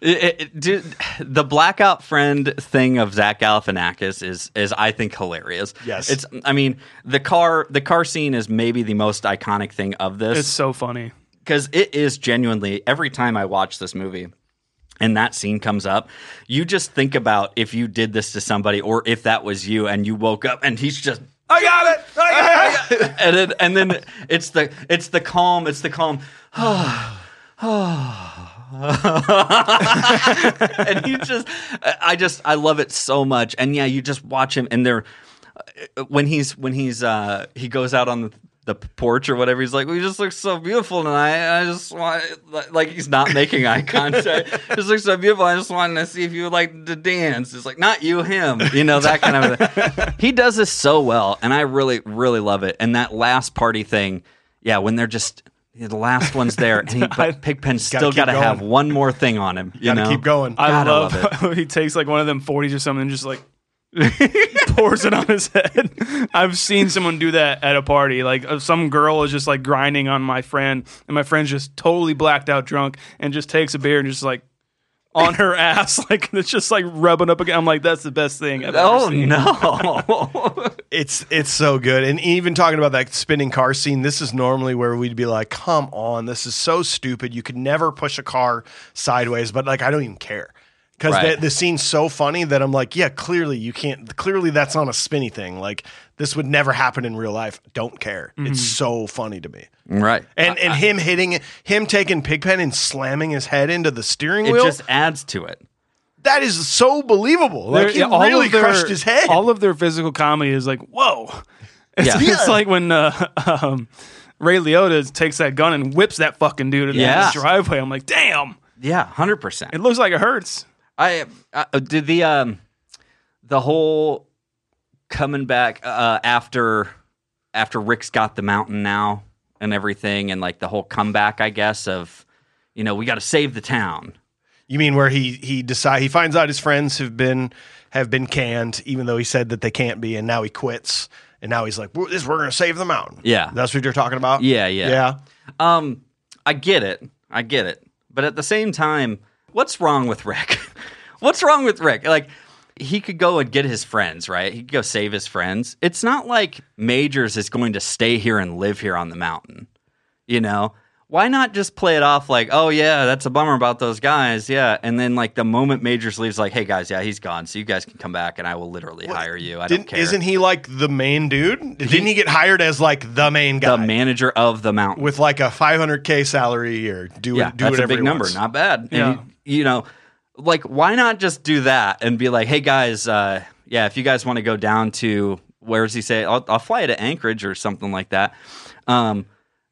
It, it- it- dude, the blackout friend thing of Zach Galifianakis is is I think hilarious. Yes. it's. I mean, the car the car scene is maybe the most iconic thing of this. It's so funny. because it is genuinely every time I watch this movie. And that scene comes up. You just think about if you did this to somebody, or if that was you, and you woke up and he's just I got it. I got it. and then and then it's the it's the calm it's the calm and you just, I just, I love it so much. And yeah, you just watch him, and they're when he's when he's uh he goes out on the, the porch or whatever. He's like, "We just look so beautiful tonight. I just want like he's not making eye contact. just looks so beautiful. I just wanted to see if you would like to dance. It's like not you, him. You know that kind of. Thing. he does this so well, and I really really love it. And that last party thing, yeah, when they're just. The last one's there, and he, but Pigpen's Gotta still got to have one more thing on him. You Gotta know, keep going. I God, I love, love it. he takes like one of them 40s or something and just like pours it on his head. I've seen someone do that at a party. Like uh, some girl is just like grinding on my friend, and my friend's just totally blacked out drunk and just takes a beer and just like on her ass, like it's just like rubbing up again. I'm like, that's the best thing I've Oh seen. no! It's it's so good. And even talking about that spinning car scene, this is normally where we'd be like, "Come on, this is so stupid. You could never push a car sideways." But like, I don't even care because Right. the, the scene's so funny that I'm like, "Yeah, clearly you can't. Clearly that's not a spinny thing. Like this would never happen in real life. Don't care. It's so funny to me." right. And and him hitting him taking Pigpen and slamming his head into the steering It wheel. It just adds to it. that is so believable. Like he They're- all really of their- crushed his head. All of their physical comedy is like, whoa. It's, Yeah. it's like when uh, um, Ray Liotta takes that gun and whips that fucking dude in Yeah. the driveway. I'm like, damn. Yeah, hundred percent. It looks like it hurts. I uh, did the um the whole coming back uh, after after Rick's got the mountain now and everything, and like the whole comeback, I guess of you know we got to save the town. You mean where he he decide he finds out his friends have been have been canned, even though he said that they can't be, and now he quits, and now he's like, "We're, this, we're going to save the mountain." Yeah. that's what you're talking about. Yeah, yeah. yeah. Um, I get it, I get it, but at the same time, what's wrong with Rick? what's wrong with Rick? Like. He could go and get his friends, right? He could go save his friends. It's not like Majors is going to stay here and live here on the mountain. you know why not just play it off like oh yeah that's a bummer about those guys yeah and then like the moment majors leaves like hey guys yeah he's gone so you guys can come back and i will literally hire you i don't Didn't, care isn't he like the main dude? Didn't he get hired as like the main guy the manager of the mountain with like a 500k salary a year? Do yeah it, do that's a big he number wants. not bad Yeah. You, know like why not just do that and be like hey guys uh yeah if you guys want to go down to where does he say I'll, I'll fly you to anchorage or something like that um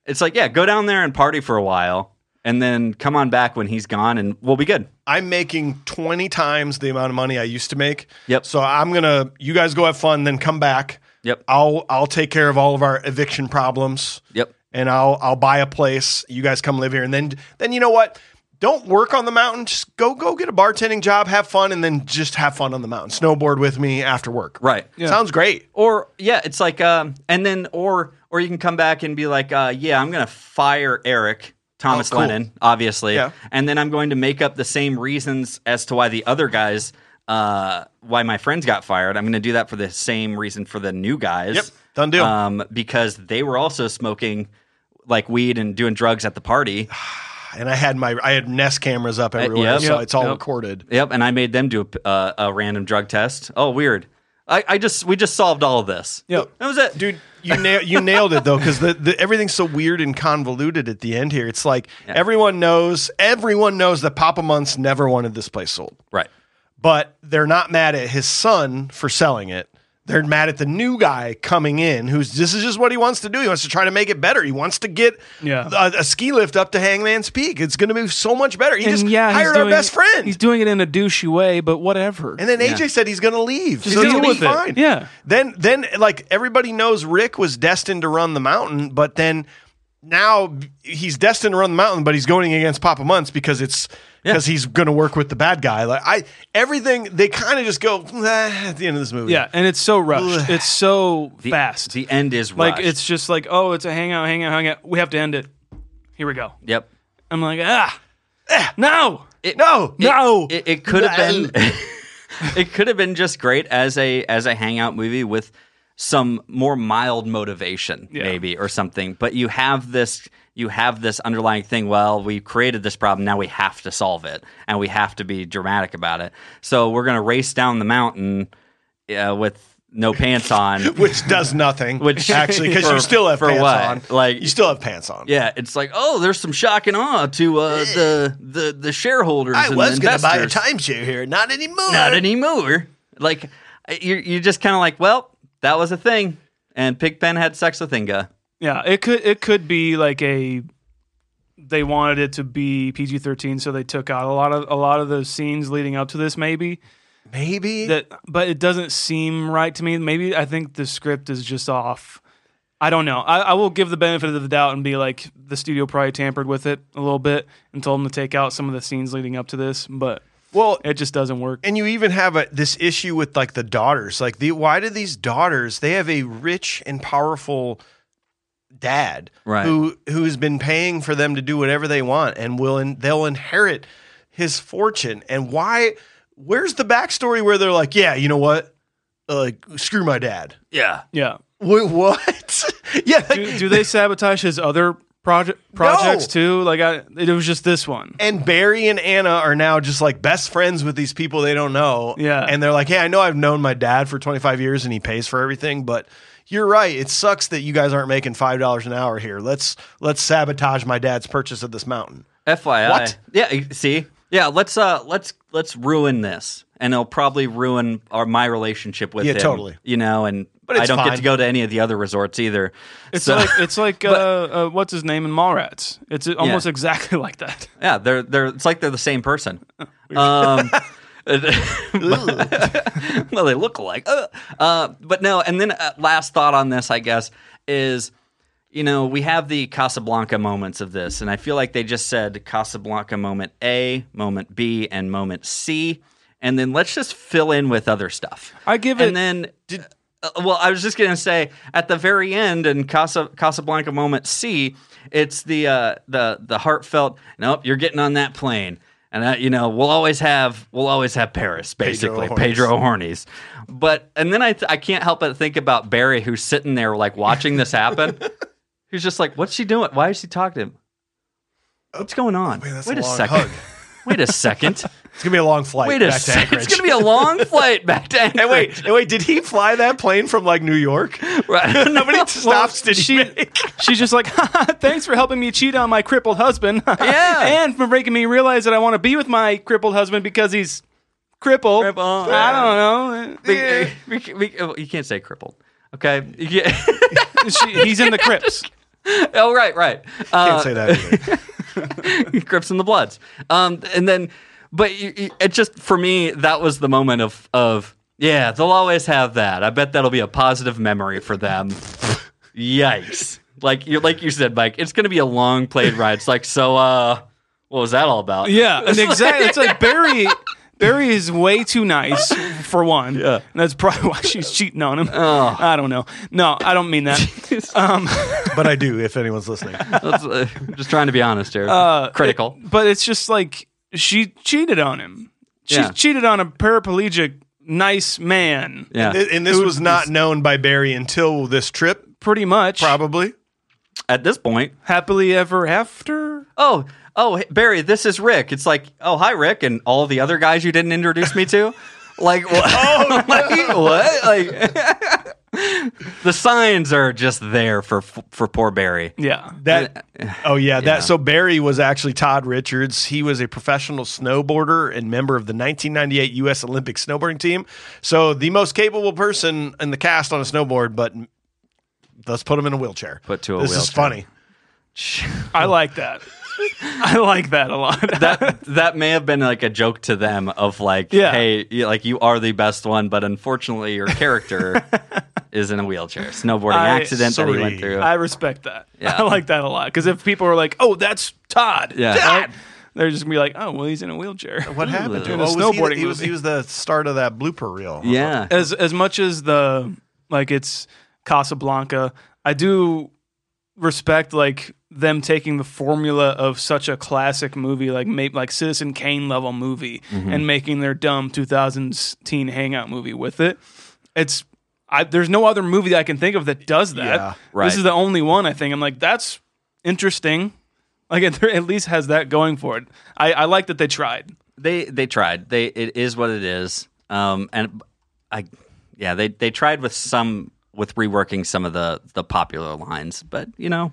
it's like yeah go down there and party for a while and then come on back when he's gone and we'll be good I'm making 20 times the amount of money I used to make. Yep. So I'm gonna you guys go have fun, then come back. Yep. I'll I'll take care of all of our eviction problems. Yep. and I'll I'll buy a place. You guys come live here, and then then you know what? Don't work on the mountain. Just go go get a bartending job, have fun, and then just have fun on the mountain. Snowboard with me after work. Right. Sounds great. Or yeah, it's like um and then or or you can come back and be like, uh, yeah, I'm gonna fire Eric, Thomas Oh, cool. Lennon, obviously. Yeah. And then I'm going to make up the same reasons as to why the other guys uh why my friends got fired. I'm gonna do that for the same reason for the new guys. Yep. Done deal. Um, because they were also smoking like weed and doing drugs at the party. And I had my I had Nest cameras up everywhere, Uh, yep. so Yep. it's all Yep. recorded. Yep, and I made them do a, uh, a random drug test. Oh, weird. I, I just we just solved all of this. Yep. that was it, Dude, you nailed you nailed it though, because everything's so weird and convoluted at the end here. It's like everyone knows everyone knows that Papa Muntz never wanted this place sold. Right. but they're not mad at his son for selling it. They're mad at the new guy coming in who's this is just what he wants to do. He wants to try to make it better. He wants to get Yeah. a, a ski lift up to Hangman's Peak. It's going to be so much better. He just yeah, he's hired our doing- best friend. He's doing it in a douchey way, but whatever. and then AJ said he's going to leave. So deal he'll be it. fine. Yeah. Then then like everybody knows Rick was destined to run the mountain, but then now he's destined to run the mountain, but he's going against Papa Muntz because it's because he's going to work with the bad guy. Like I everything they kind of just go "Nah," at the end of this movie. yeah, and it's so rushed. it's so The, fast. The end is like rushed. it's just like, oh, it's a hangout, hangout, hangout. We have to end it. Here we go. yep. I'm like, ah, ah, no. It, No, it- no. It, it could have been. it could have been just great as a as a hangout movie with some more mild motivation, Yeah. maybe or something. But you have this. You have this underlying thing. Well, we created this problem. Now we have to solve it, and we have to be dramatic about it. So we're going to race down the mountain uh, with no pants on. which does nothing. Which- actually, because you still have for pants what? on. Like- you still have pants on. Yeah, it's like, oh, there's some shock and awe to uh, the the the shareholders. I and was going to buy a timeshare here, not anymore. Not anymore. Like you're you're just kind of like, well, that was a thing, and Pigpen had sex with Inga. Yeah, it could it could be like a they wanted it to be PG thirteen, so they took out a lot of a lot of those scenes leading up to this. Maybe Maybe that, but it doesn't seem right to me. Maybe I think the script is just off. I don't know. I, I will give the benefit of the doubt and be like the studio probably tampered with it a little bit and told them to take out some of the scenes leading up to this, but well, it just doesn't work. and you even have a, this issue with like the daughters. Like, the why do these daughters? They have a rich and powerful dad, Right. Who who has been paying for them to do whatever they want, and will in, they'll inherit his fortune. And why? Where's the backstory where they're like, yeah, you know what? Uh, Like, screw my dad. Yeah, Yeah. Wait, what? yeah. like- Do, do they sabotage his other project projects too? Like I, it was just this one. and Barry and Anna are now just like best friends with these people they don't know. Yeah. And they're like, hey, I know I've known my dad for 25 years and he pays for everything, but you're right. It sucks that you guys aren't making $5 an hour here. Let's let's sabotage my dad's purchase of this mountain. FYI. What? Yeah, see, yeah. Let's uh, let's let's ruin this, and it'll probably ruin our my relationship with Yeah, him. totally. You know, and But I don't get to go to any of the other resorts either. It's So- like it's like uh, uh, what's his name in Mallrats. It's almost exactly like that. Yeah, they're they're it's like they're the same person. Um, well, they look alike. Uh, uh, but no, and then uh, last thought on this, I guess, is you know we have the Casablanca moments of this, and I feel like they just said Casablanca moment A, moment B, and moment C, and then let's just fill in with other stuff. I give it- and then. Uh, well, I was just gonna say at the very end in Casa, Casablanca moment C, it's the uh, the the heartfelt. Nope, you're getting on that plane, and uh, you know we'll always have we'll always have Paris, basically. Pedro Hornies. But and then I th- I can't help but think about Barry who's sitting there like watching this happen. He's just like, what's she doing? Why is she talking to him? What's going on? man, that's Wait a a, second. Hug. Wait a second. It's gonna be a long flight. Wait a back to second. Anchorage. It's gonna be a long flight back to Anchorage. And wait, and wait, did he fly that plane from like New York? Right. Nobody stops did she, make? she's just like, thanks for helping me cheat on my crippled husband. Yeah. and for making me realize that I want to be with my crippled husband because he's crippled. Crippled. I don't know. We- we- we- oh, you can't say crippled. Okay. You can't- She, he's in the crypts. oh, right, right. Can't Uh, say that either. Crips and the Bloods. Um, and then, but it just for me that was the moment of of yeah, they'll always have that. I bet that'll be a positive memory for them. Yikes! Like you like you said, Mike, it's going to be a long plane ride. It's like so. uh What was that all about? Yeah, and exactly. It's like Barry. Barry is way too nice for one. Yeah. And that's probably why she's cheating on him. Oh. I don't know. No, I don't mean that. um, but I do. If anyone's listening, That's, uh, just trying to be honest here. Uh, Critical. but it's just like she cheated on him. She Yeah. cheated on a paraplegic nice man. yeah. Th- and this was not known by Barry until this trip, Pretty much. probably. At this point, Happily ever after. oh, oh, Barry, this is Rick. It's like, oh, hi, Rick, and all the other guys you didn't introduce me to. Like what? Oh, like, what? Like the signs are just there for for poor Barry. Yeah. That oh yeah, Yeah. that so Barry was actually Todd Richards. He was a professional snowboarder and member of the 1998 U.S. Olympic snowboarding team. So the most capable person in the cast on a snowboard, but let's put him in a wheelchair. Put to a this is funny. I like that. I like that a lot. That that may have been like a joke to them of like, Yeah. hey, you, like you are the best one, but unfortunately your character is in a wheelchair, snowboarding I- accident that he went through. I respect that. Yeah. I like that a lot. Because if people are like, oh, that's Todd. Yeah. Todd! They're just going to be like, oh, well, he's in a wheelchair. What happened to him? In a Oh, was he, snowboarding he was he was the start of that blooper reel. yeah, as as much as the like it's Casablanca, I do respect like them taking the formula of such a classic movie like like Citizen Kane level movie and making their dumb 2000s teen hangout movie with it. It's I, there's no other movie that I can think of that does that. Yeah, right. This is the only one I think. I'm like that's interesting. Like it at least has that going for it. I, I like that they tried. they they tried. They it is what it is. Um, and I yeah, they they tried with some with reworking some of the the popular lines, but you know,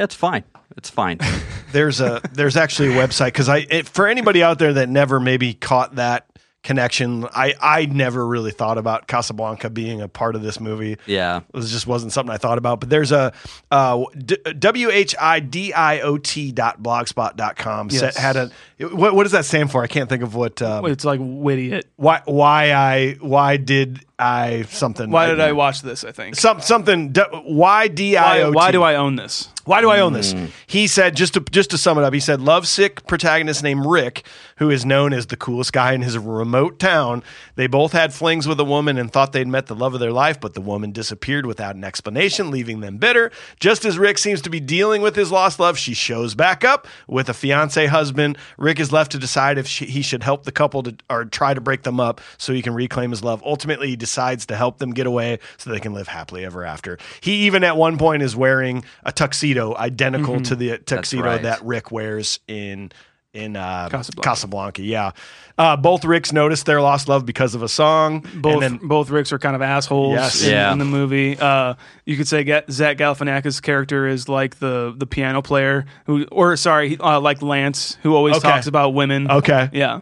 yeah, it's fine. It's fine. there's a there's actually a website because I it, for anybody out there that never maybe caught that connection, I I never really thought about Casablanca being a part of this movie. yeah. It was just wasn't something I thought about. But there's a uh, d- w h i d i o t dot blogspot dot com Yes. had a what what does that stand for? I can't think of what um, It's like witty. It. why why I why did I something Why did I watch this? I think. some something d- why d i Why, why do I own this? why do I own this? Mm. He said just to just to sum it up, he said lovesick protagonist named Rick, who is known as the coolest guy in his remote town. They both had flings with a woman and thought they'd met the love of their life, but the woman disappeared without an explanation, leaving them bitter. Just as Rick seems to be dealing with his lost love, she shows back up with a fiance husband. Rick is left to decide if she, he should help the couple to or try to break them up so he can reclaim his love. Ultimately, he decides to help them get away so they can live happily ever after. He even at one point is wearing a tuxedo identical to the tuxedo right. that Rick wears in in uh, Casablanca. Casablanca. Yeah, uh, both Ricks noticed their lost love because of a song. Both and then, both Ricks are kind of assholes Yes. in, Yeah. in the movie. Uh, you could say Ga- Zach Galifianakis' character is like the the piano player who, or sorry, uh, like Lance, who always Okay. talks about women. okay. Yeah.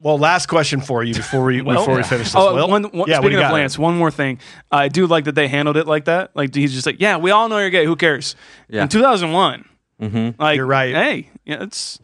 Well, last question for you before we before we finish this. Oh, Will? one, one, yeah, speaking of got? Lance, one more thing. I do like that they handled it like that. Like he's just like, yeah, we all know you're gay. Who cares? Yeah. In 2001, mm-hmm. like You're right. Hey, yeah, it's.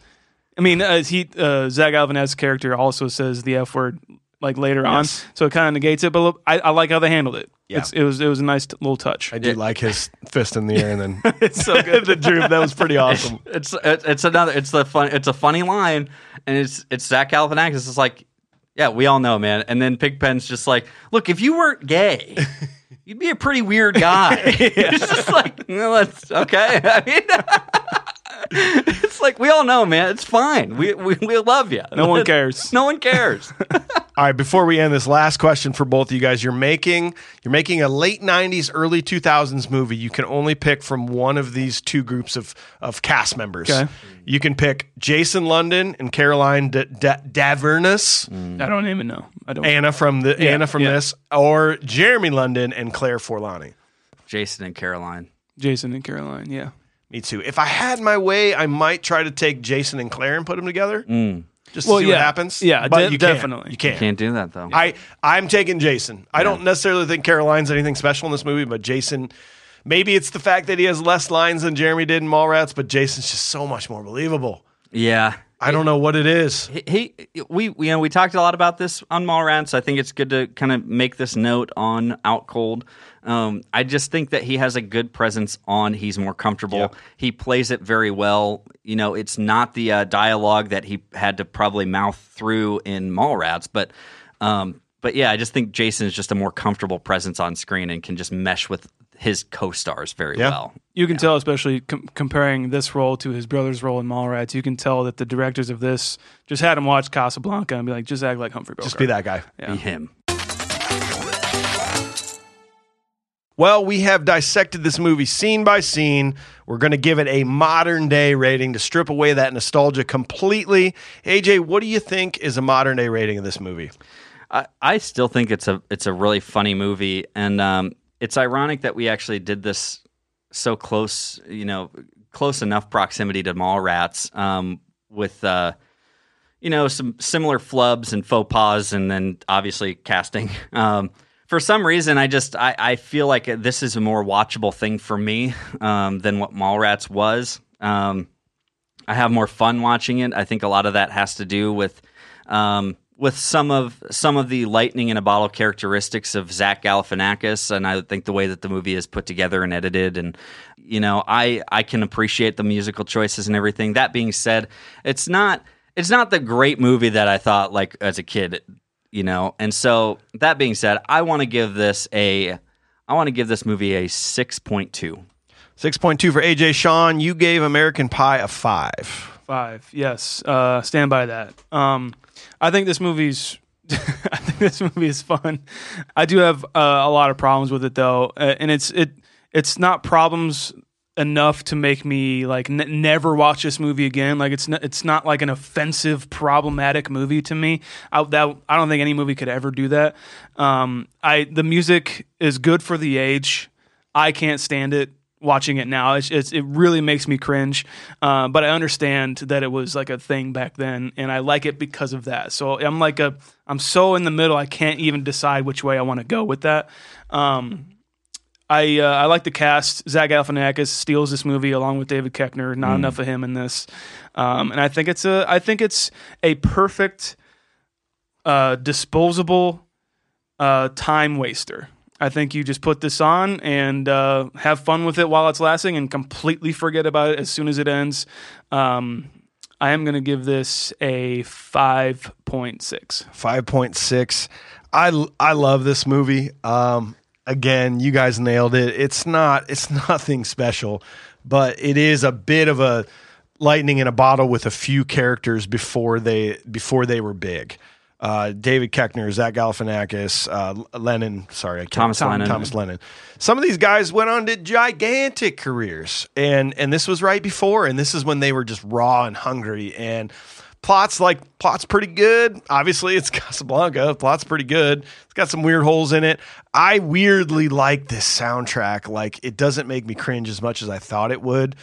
I mean, uh, he uh, Zach Galifianakis' character also says the f word like later Yes. on, so it kind of negates it. But look, I, I like how they handled it. Yeah. It's, it was it was a nice t- little touch. I do like his fist in the air and then it's so good. the droop. That was pretty awesome. It's it's it's another it's the fun it's a funny line and it's it's Zach Galifianakis. It's like, yeah, we all know, man. And then Pigpen's just like, look, if you weren't gay, you'd be a pretty weird guy. it's just like, no, that's okay. I mean, it's like we all know, man. It's fine. We we, we love you. No one cares. No one cares. All right, before we end this last question for both of you guys, you're making you're making a late '90s, early 2000s movie. You can only pick from one of these two groups of of cast members. Okay. You can pick Jason London and Caroline D- D- Dhavernas, mm. I don't even know. I don't. Anna from the Yeah, Anna from yeah. this, or Jeremy London and Claire Forlani. Jason and Caroline. Jason and Caroline. Yeah. Me too. If I had my way, I might try to take Jason and Claire and put them together, mm. just to Well, see yeah. what happens. Yeah, but de- you can't. definitely. You can't. You Can't do that though. I I'm taking Jason. I don't necessarily think Caroline's anything special in this movie, but Jason. Maybe it's the fact that he has less lines than Jeremy did in Mallrats, but Jason's just so much more believable. yeah. I don't know what it is. he, he we you know we talked a lot about this on Mallrats. I think it's good to kind of make this note on Out Cold. Um, I just think that he has a good presence on. He's more comfortable. Yep. He plays it very well. You know, it's not the uh, dialogue that he had to probably mouth through in Mallrats, but um, but yeah, I just think Jason is just a more comfortable presence on screen and can just mesh with his co-stars very Yeah. well. You can tell, especially com- comparing this role to his brother's role in Mallrats, you can tell that the directors of this just had him watch Casablanca and be like, just act like Humphrey Bogart. Just be that guy. Be him. Well, we have dissected this movie scene by scene. We're going to give it a modern day rating to strip away that nostalgia completely. AJ, what do you think is a modern day rating of this movie? I, I still think it's a it's a really funny movie, and um, it's ironic that we actually did this so close, you know, close enough proximity to Mallrats, um, with uh, you know some similar flubs and faux pas, and then obviously casting. Um, for some reason, I just I, I feel like this is a more watchable thing for me um, than what Mallrats was. Um, I have more fun watching it. I think a lot of that has to do with um, with some of some of the lightning in a bottle characteristics of Zach Galifianakis, and I think the way that the movie is put together and edited, and you know, I I can appreciate the musical choices and everything. That being said, it's not it's not the great movie that I thought like as a kid, you know. And so that being said, I want to give this a I want to give this movie a six point two. 6.2 for AJ Sean. You gave American Pie a 5. Five. Yes. Uh, stand by that. Um, I think this movie's. I think this movie is fun. I do have uh, a lot of problems with it though, uh, and it's it it's not problems enough to make me like n- never watch this movie again. Like it's n- it's not like an offensive, problematic movie to me. I, that I don't think any movie could ever do that. Um, I the music is good for the age. I can't stand it watching it now. It's, it's it really makes me cringe. Uh, but I understand that it was like a thing back then, and I like it because of that. So I'm like a I'm so in the middle. I can't even decide which way I want to go with that. Um, I uh, I like the cast. Zach Galifianakis steals this movie along with David Koechner. Not enough of him in this, um, and I think it's a I think it's a perfect uh, disposable uh, time waster. I think you just put this on and uh, have fun with it while it's lasting, and completely forget about it as soon as it ends. Um, I am going to give this a five point six. 5.6. I I love this movie. Um again, you guys nailed it. It's not it's nothing special, but it is a bit of a lightning in a bottle with a few characters before they before they were big. Uh, David Koechner, Zach Galifianakis, uh, Lennon, sorry, I can't, Thomas Lennon. Thomas Lennon. Some of these guys went on to gigantic careers, and and this was right before, and this is when they were just raw and hungry. And plots like plot's pretty good. Obviously, it's Casablanca. Plot's pretty good. It's got some weird holes in it. I weirdly like this soundtrack. Like it doesn't make me cringe as much as I thought it would.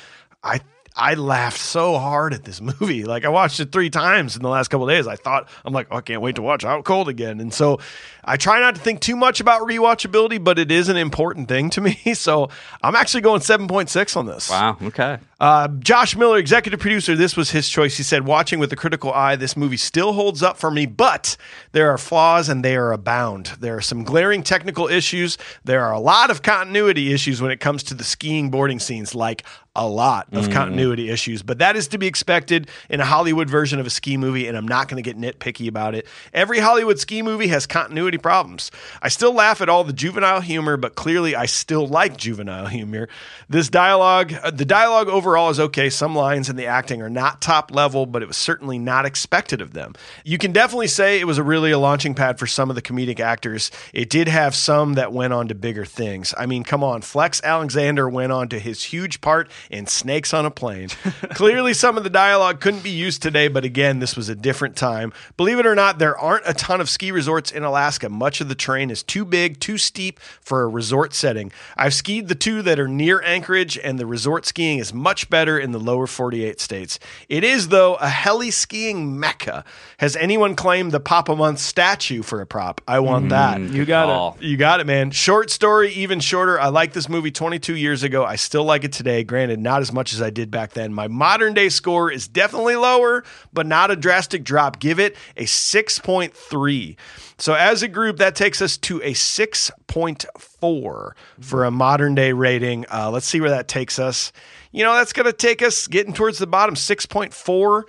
I I laughed so hard at this movie. Like I watched it three times in the last couple days. I thought I'm like, oh, I can't wait to watch Out Cold again. And so I try not to think too much about rewatchability, but it is an important thing to me. So I'm actually going 7.6 on this. Wow. Okay. Uh, Josh Miller, executive producer, this was his choice. He said, Watching with a critical eye, this movie still holds up for me, but there are flaws and they are abound. There are some glaring technical issues. There are a lot of continuity issues when it comes to the skiing boarding scenes, like a lot of continuity issues, but that is to be expected in a Hollywood version of a ski movie, and I'm not going to get nitpicky about it. Every Hollywood ski movie has continuity problems. I still laugh at all the juvenile humor, but clearly I still like juvenile humor. This dialogue, uh, the dialogue overall is okay. Some lines and the acting are not top level, but it was certainly not expected of them. You can definitely say it was a really a launching pad for some of the comedic actors. It did have some that went on to bigger things. I mean, come on, Flex Alexander went on to his huge part in Snakes on a Plane. Clearly, some of the dialogue couldn't be used today, but again, this was a different time. Believe it or not, there aren't a ton of ski resorts in Alaska. Much of the terrain is too big, too steep for a resort setting. I've skied the two that are near Anchorage, and the resort skiing is much better in the lower 48 states. It is, though, a heli skiing mecca. Has anyone claimed the Papa Muntz statue for a prop? I want that. You got it. You got it, man. Short story, even shorter. I like this movie 22 years ago. I still like it today. Granted, not as much as I did back then. My modern day score is definitely lower, but not a drastic drop. Give it a 6.3. So, as a group, that takes us to a 6.4 for a modern day rating. Uh, let's see where that takes us. You know, that's going to take us getting towards the bottom. 6.4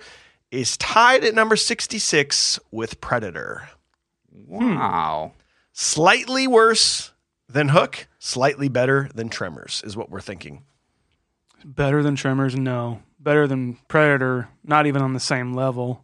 is tied at number 66 with Predator hmm. Wow. slightly worse than Hook, slightly better than Tremors, is what we're thinking. Better than Tremors? No. Better than Predator? Not even on the same level.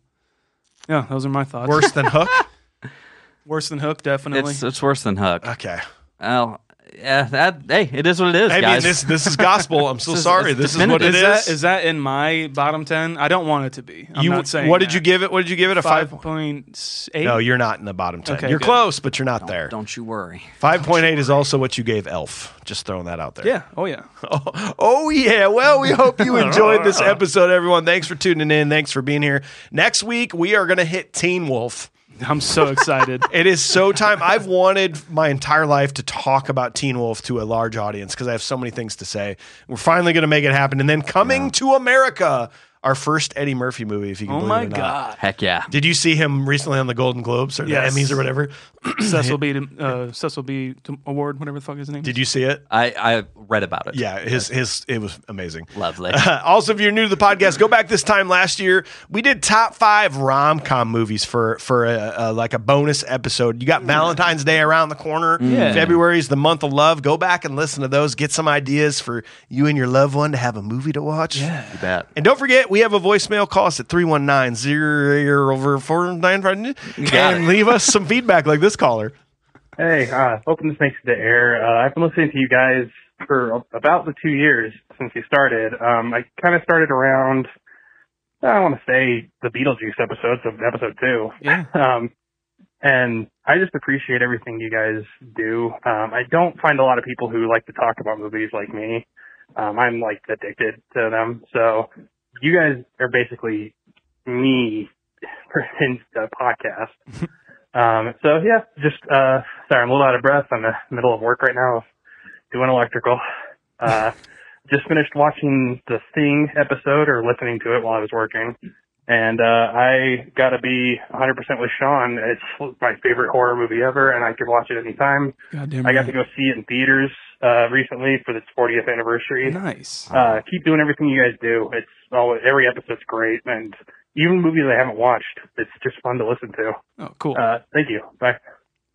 Yeah, those are my thoughts. Worse than Hook? Worse than Hook, definitely. It's it's worse than Hook. Okay. Well, yeah. That hey, it is what it is, I mean, guys. this this is gospel. I'm so This is- sorry. it's This is what it is is. that is that in my bottom ten? I don't want it to be. I'm you, not saying. what did you give it? What did you give it? A Five five? point. No, you're not in the bottom ten. Okay, you're good. close, but you're not there. Don't you worry. Five point eight is also what you gave Elf. Just throwing that out there. Yeah. Oh yeah. Oh, oh, yeah. Well, we hope you enjoyed this episode, everyone. Thanks for tuning in. Thanks for being here. Next week we are going to hit Teen Wolf. I'm so excited. It is so time. I've wanted my entire life to talk about Teen Wolf to a large audience because I have so many things to say. We're finally going to make it happen. And then coming to America, our first Eddie Murphy movie, if you can oh believe my it or not. god. Heck yeah. Did you see him recently on the Golden Globes or Yes. the Emmys or whatever? Cecil B. Uh, Cecil B. Award, whatever the fuck his name. Did is. you see it? I I read about it. Yeah, his his it was amazing. Lovely. also, if you're new to the podcast, go back this time last year. We did top five rom com movies for for a, a, like a bonus episode. You got Valentine's Day around the corner. Yeah. February is the month of love. Go back and listen to those. Get some ideas for you and your loved one to have a movie to watch. Yeah. You bet. And don't forget, we have a voicemail. Call us at 319 over 495 got and it. leave us some feedback like this caller. Hey, uh, hoping this makes it to the air. Uh, I've been listening to you guys for about the two years since you started. Um, I kind of started around, I don't want to say the Beetlejuice episodes of episode two. Yeah. Um, and I just appreciate everything you guys do. Um, I don't find a lot of people who like to talk about movies like me. Um, I'm like addicted to them. So you guys are basically me in the podcast. um, so yeah, just, uh, sorry, I'm a little out of breath. I'm in the middle of work right now doing electrical. Uh, just finished watching the Thing episode or listening to it while I was working. And, uh, I gotta be 100% with Sean. It's my favorite horror movie ever and I could watch it anytime. Goddamn I got right. to go see it in theaters, uh, recently for its 40th anniversary. Nice. Uh, keep doing everything you guys do. It's always, every episode's great and even movies I haven't watched, it's just fun to listen to. Oh, cool. Uh, thank you. Bye.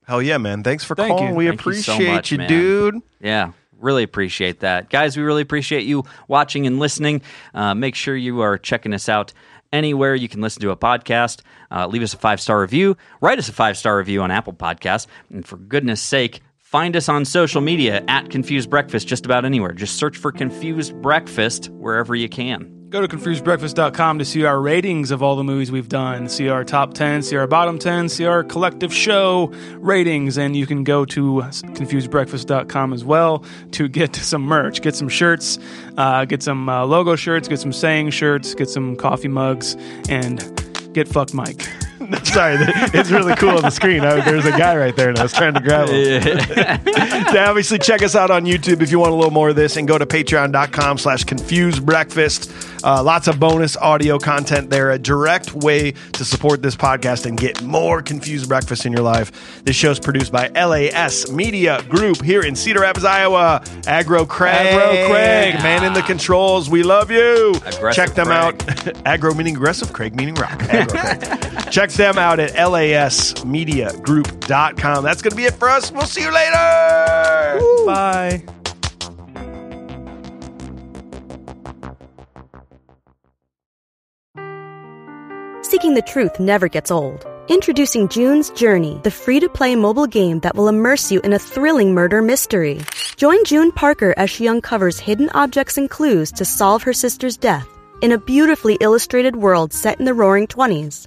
Hell yeah, man. Thanks for Thank calling. you. We Thank you so appreciate much, you, man. dude. Yeah, really appreciate that. Guys, we really appreciate you watching and listening. Uh, make sure you are checking us out anywhere you can listen to a podcast. Uh, leave us a five star review. Write us a five star review on Apple Podcasts. And for goodness sake, find us on social media at Confused Breakfast just about anywhere. Just search for Confused Breakfast wherever you can. Go to confusedbreakfast.com to see our ratings of all the movies we've done, see our top 10, see our bottom 10, see our collective show ratings, and you can go to confusedbreakfast.com as well to get some merch, get some shirts, uh, get some uh, logo shirts, get some saying shirts, get some coffee mugs, and get fucked Mike. Sorry, it's really cool on the screen. I, there's a guy right there, and I was trying to grab him. to obviously check us out on YouTube if you want a little more of this, and go to patreon.com slash confused breakfast. Uh, lots of bonus audio content there, a direct way to support this podcast and get more confused breakfast in your life. This show's produced by LAS Media Group here in Cedar Rapids, Iowa. Agro Craig, Agro Craig. man in the controls. We love you. Aggressive check them Craig. out. Agro meaning aggressive, Craig meaning rock. Agro Craig. Check them out at lasmediagroup.com. That's going to be it for us. We'll see you later. Bye. Seeking the truth never gets old. Introducing June's Journey, the free to play mobile game that will immerse you in a thrilling murder mystery. Join June Parker as she uncovers hidden objects and clues to solve her sister's death in a beautifully illustrated world set in the roaring 20s.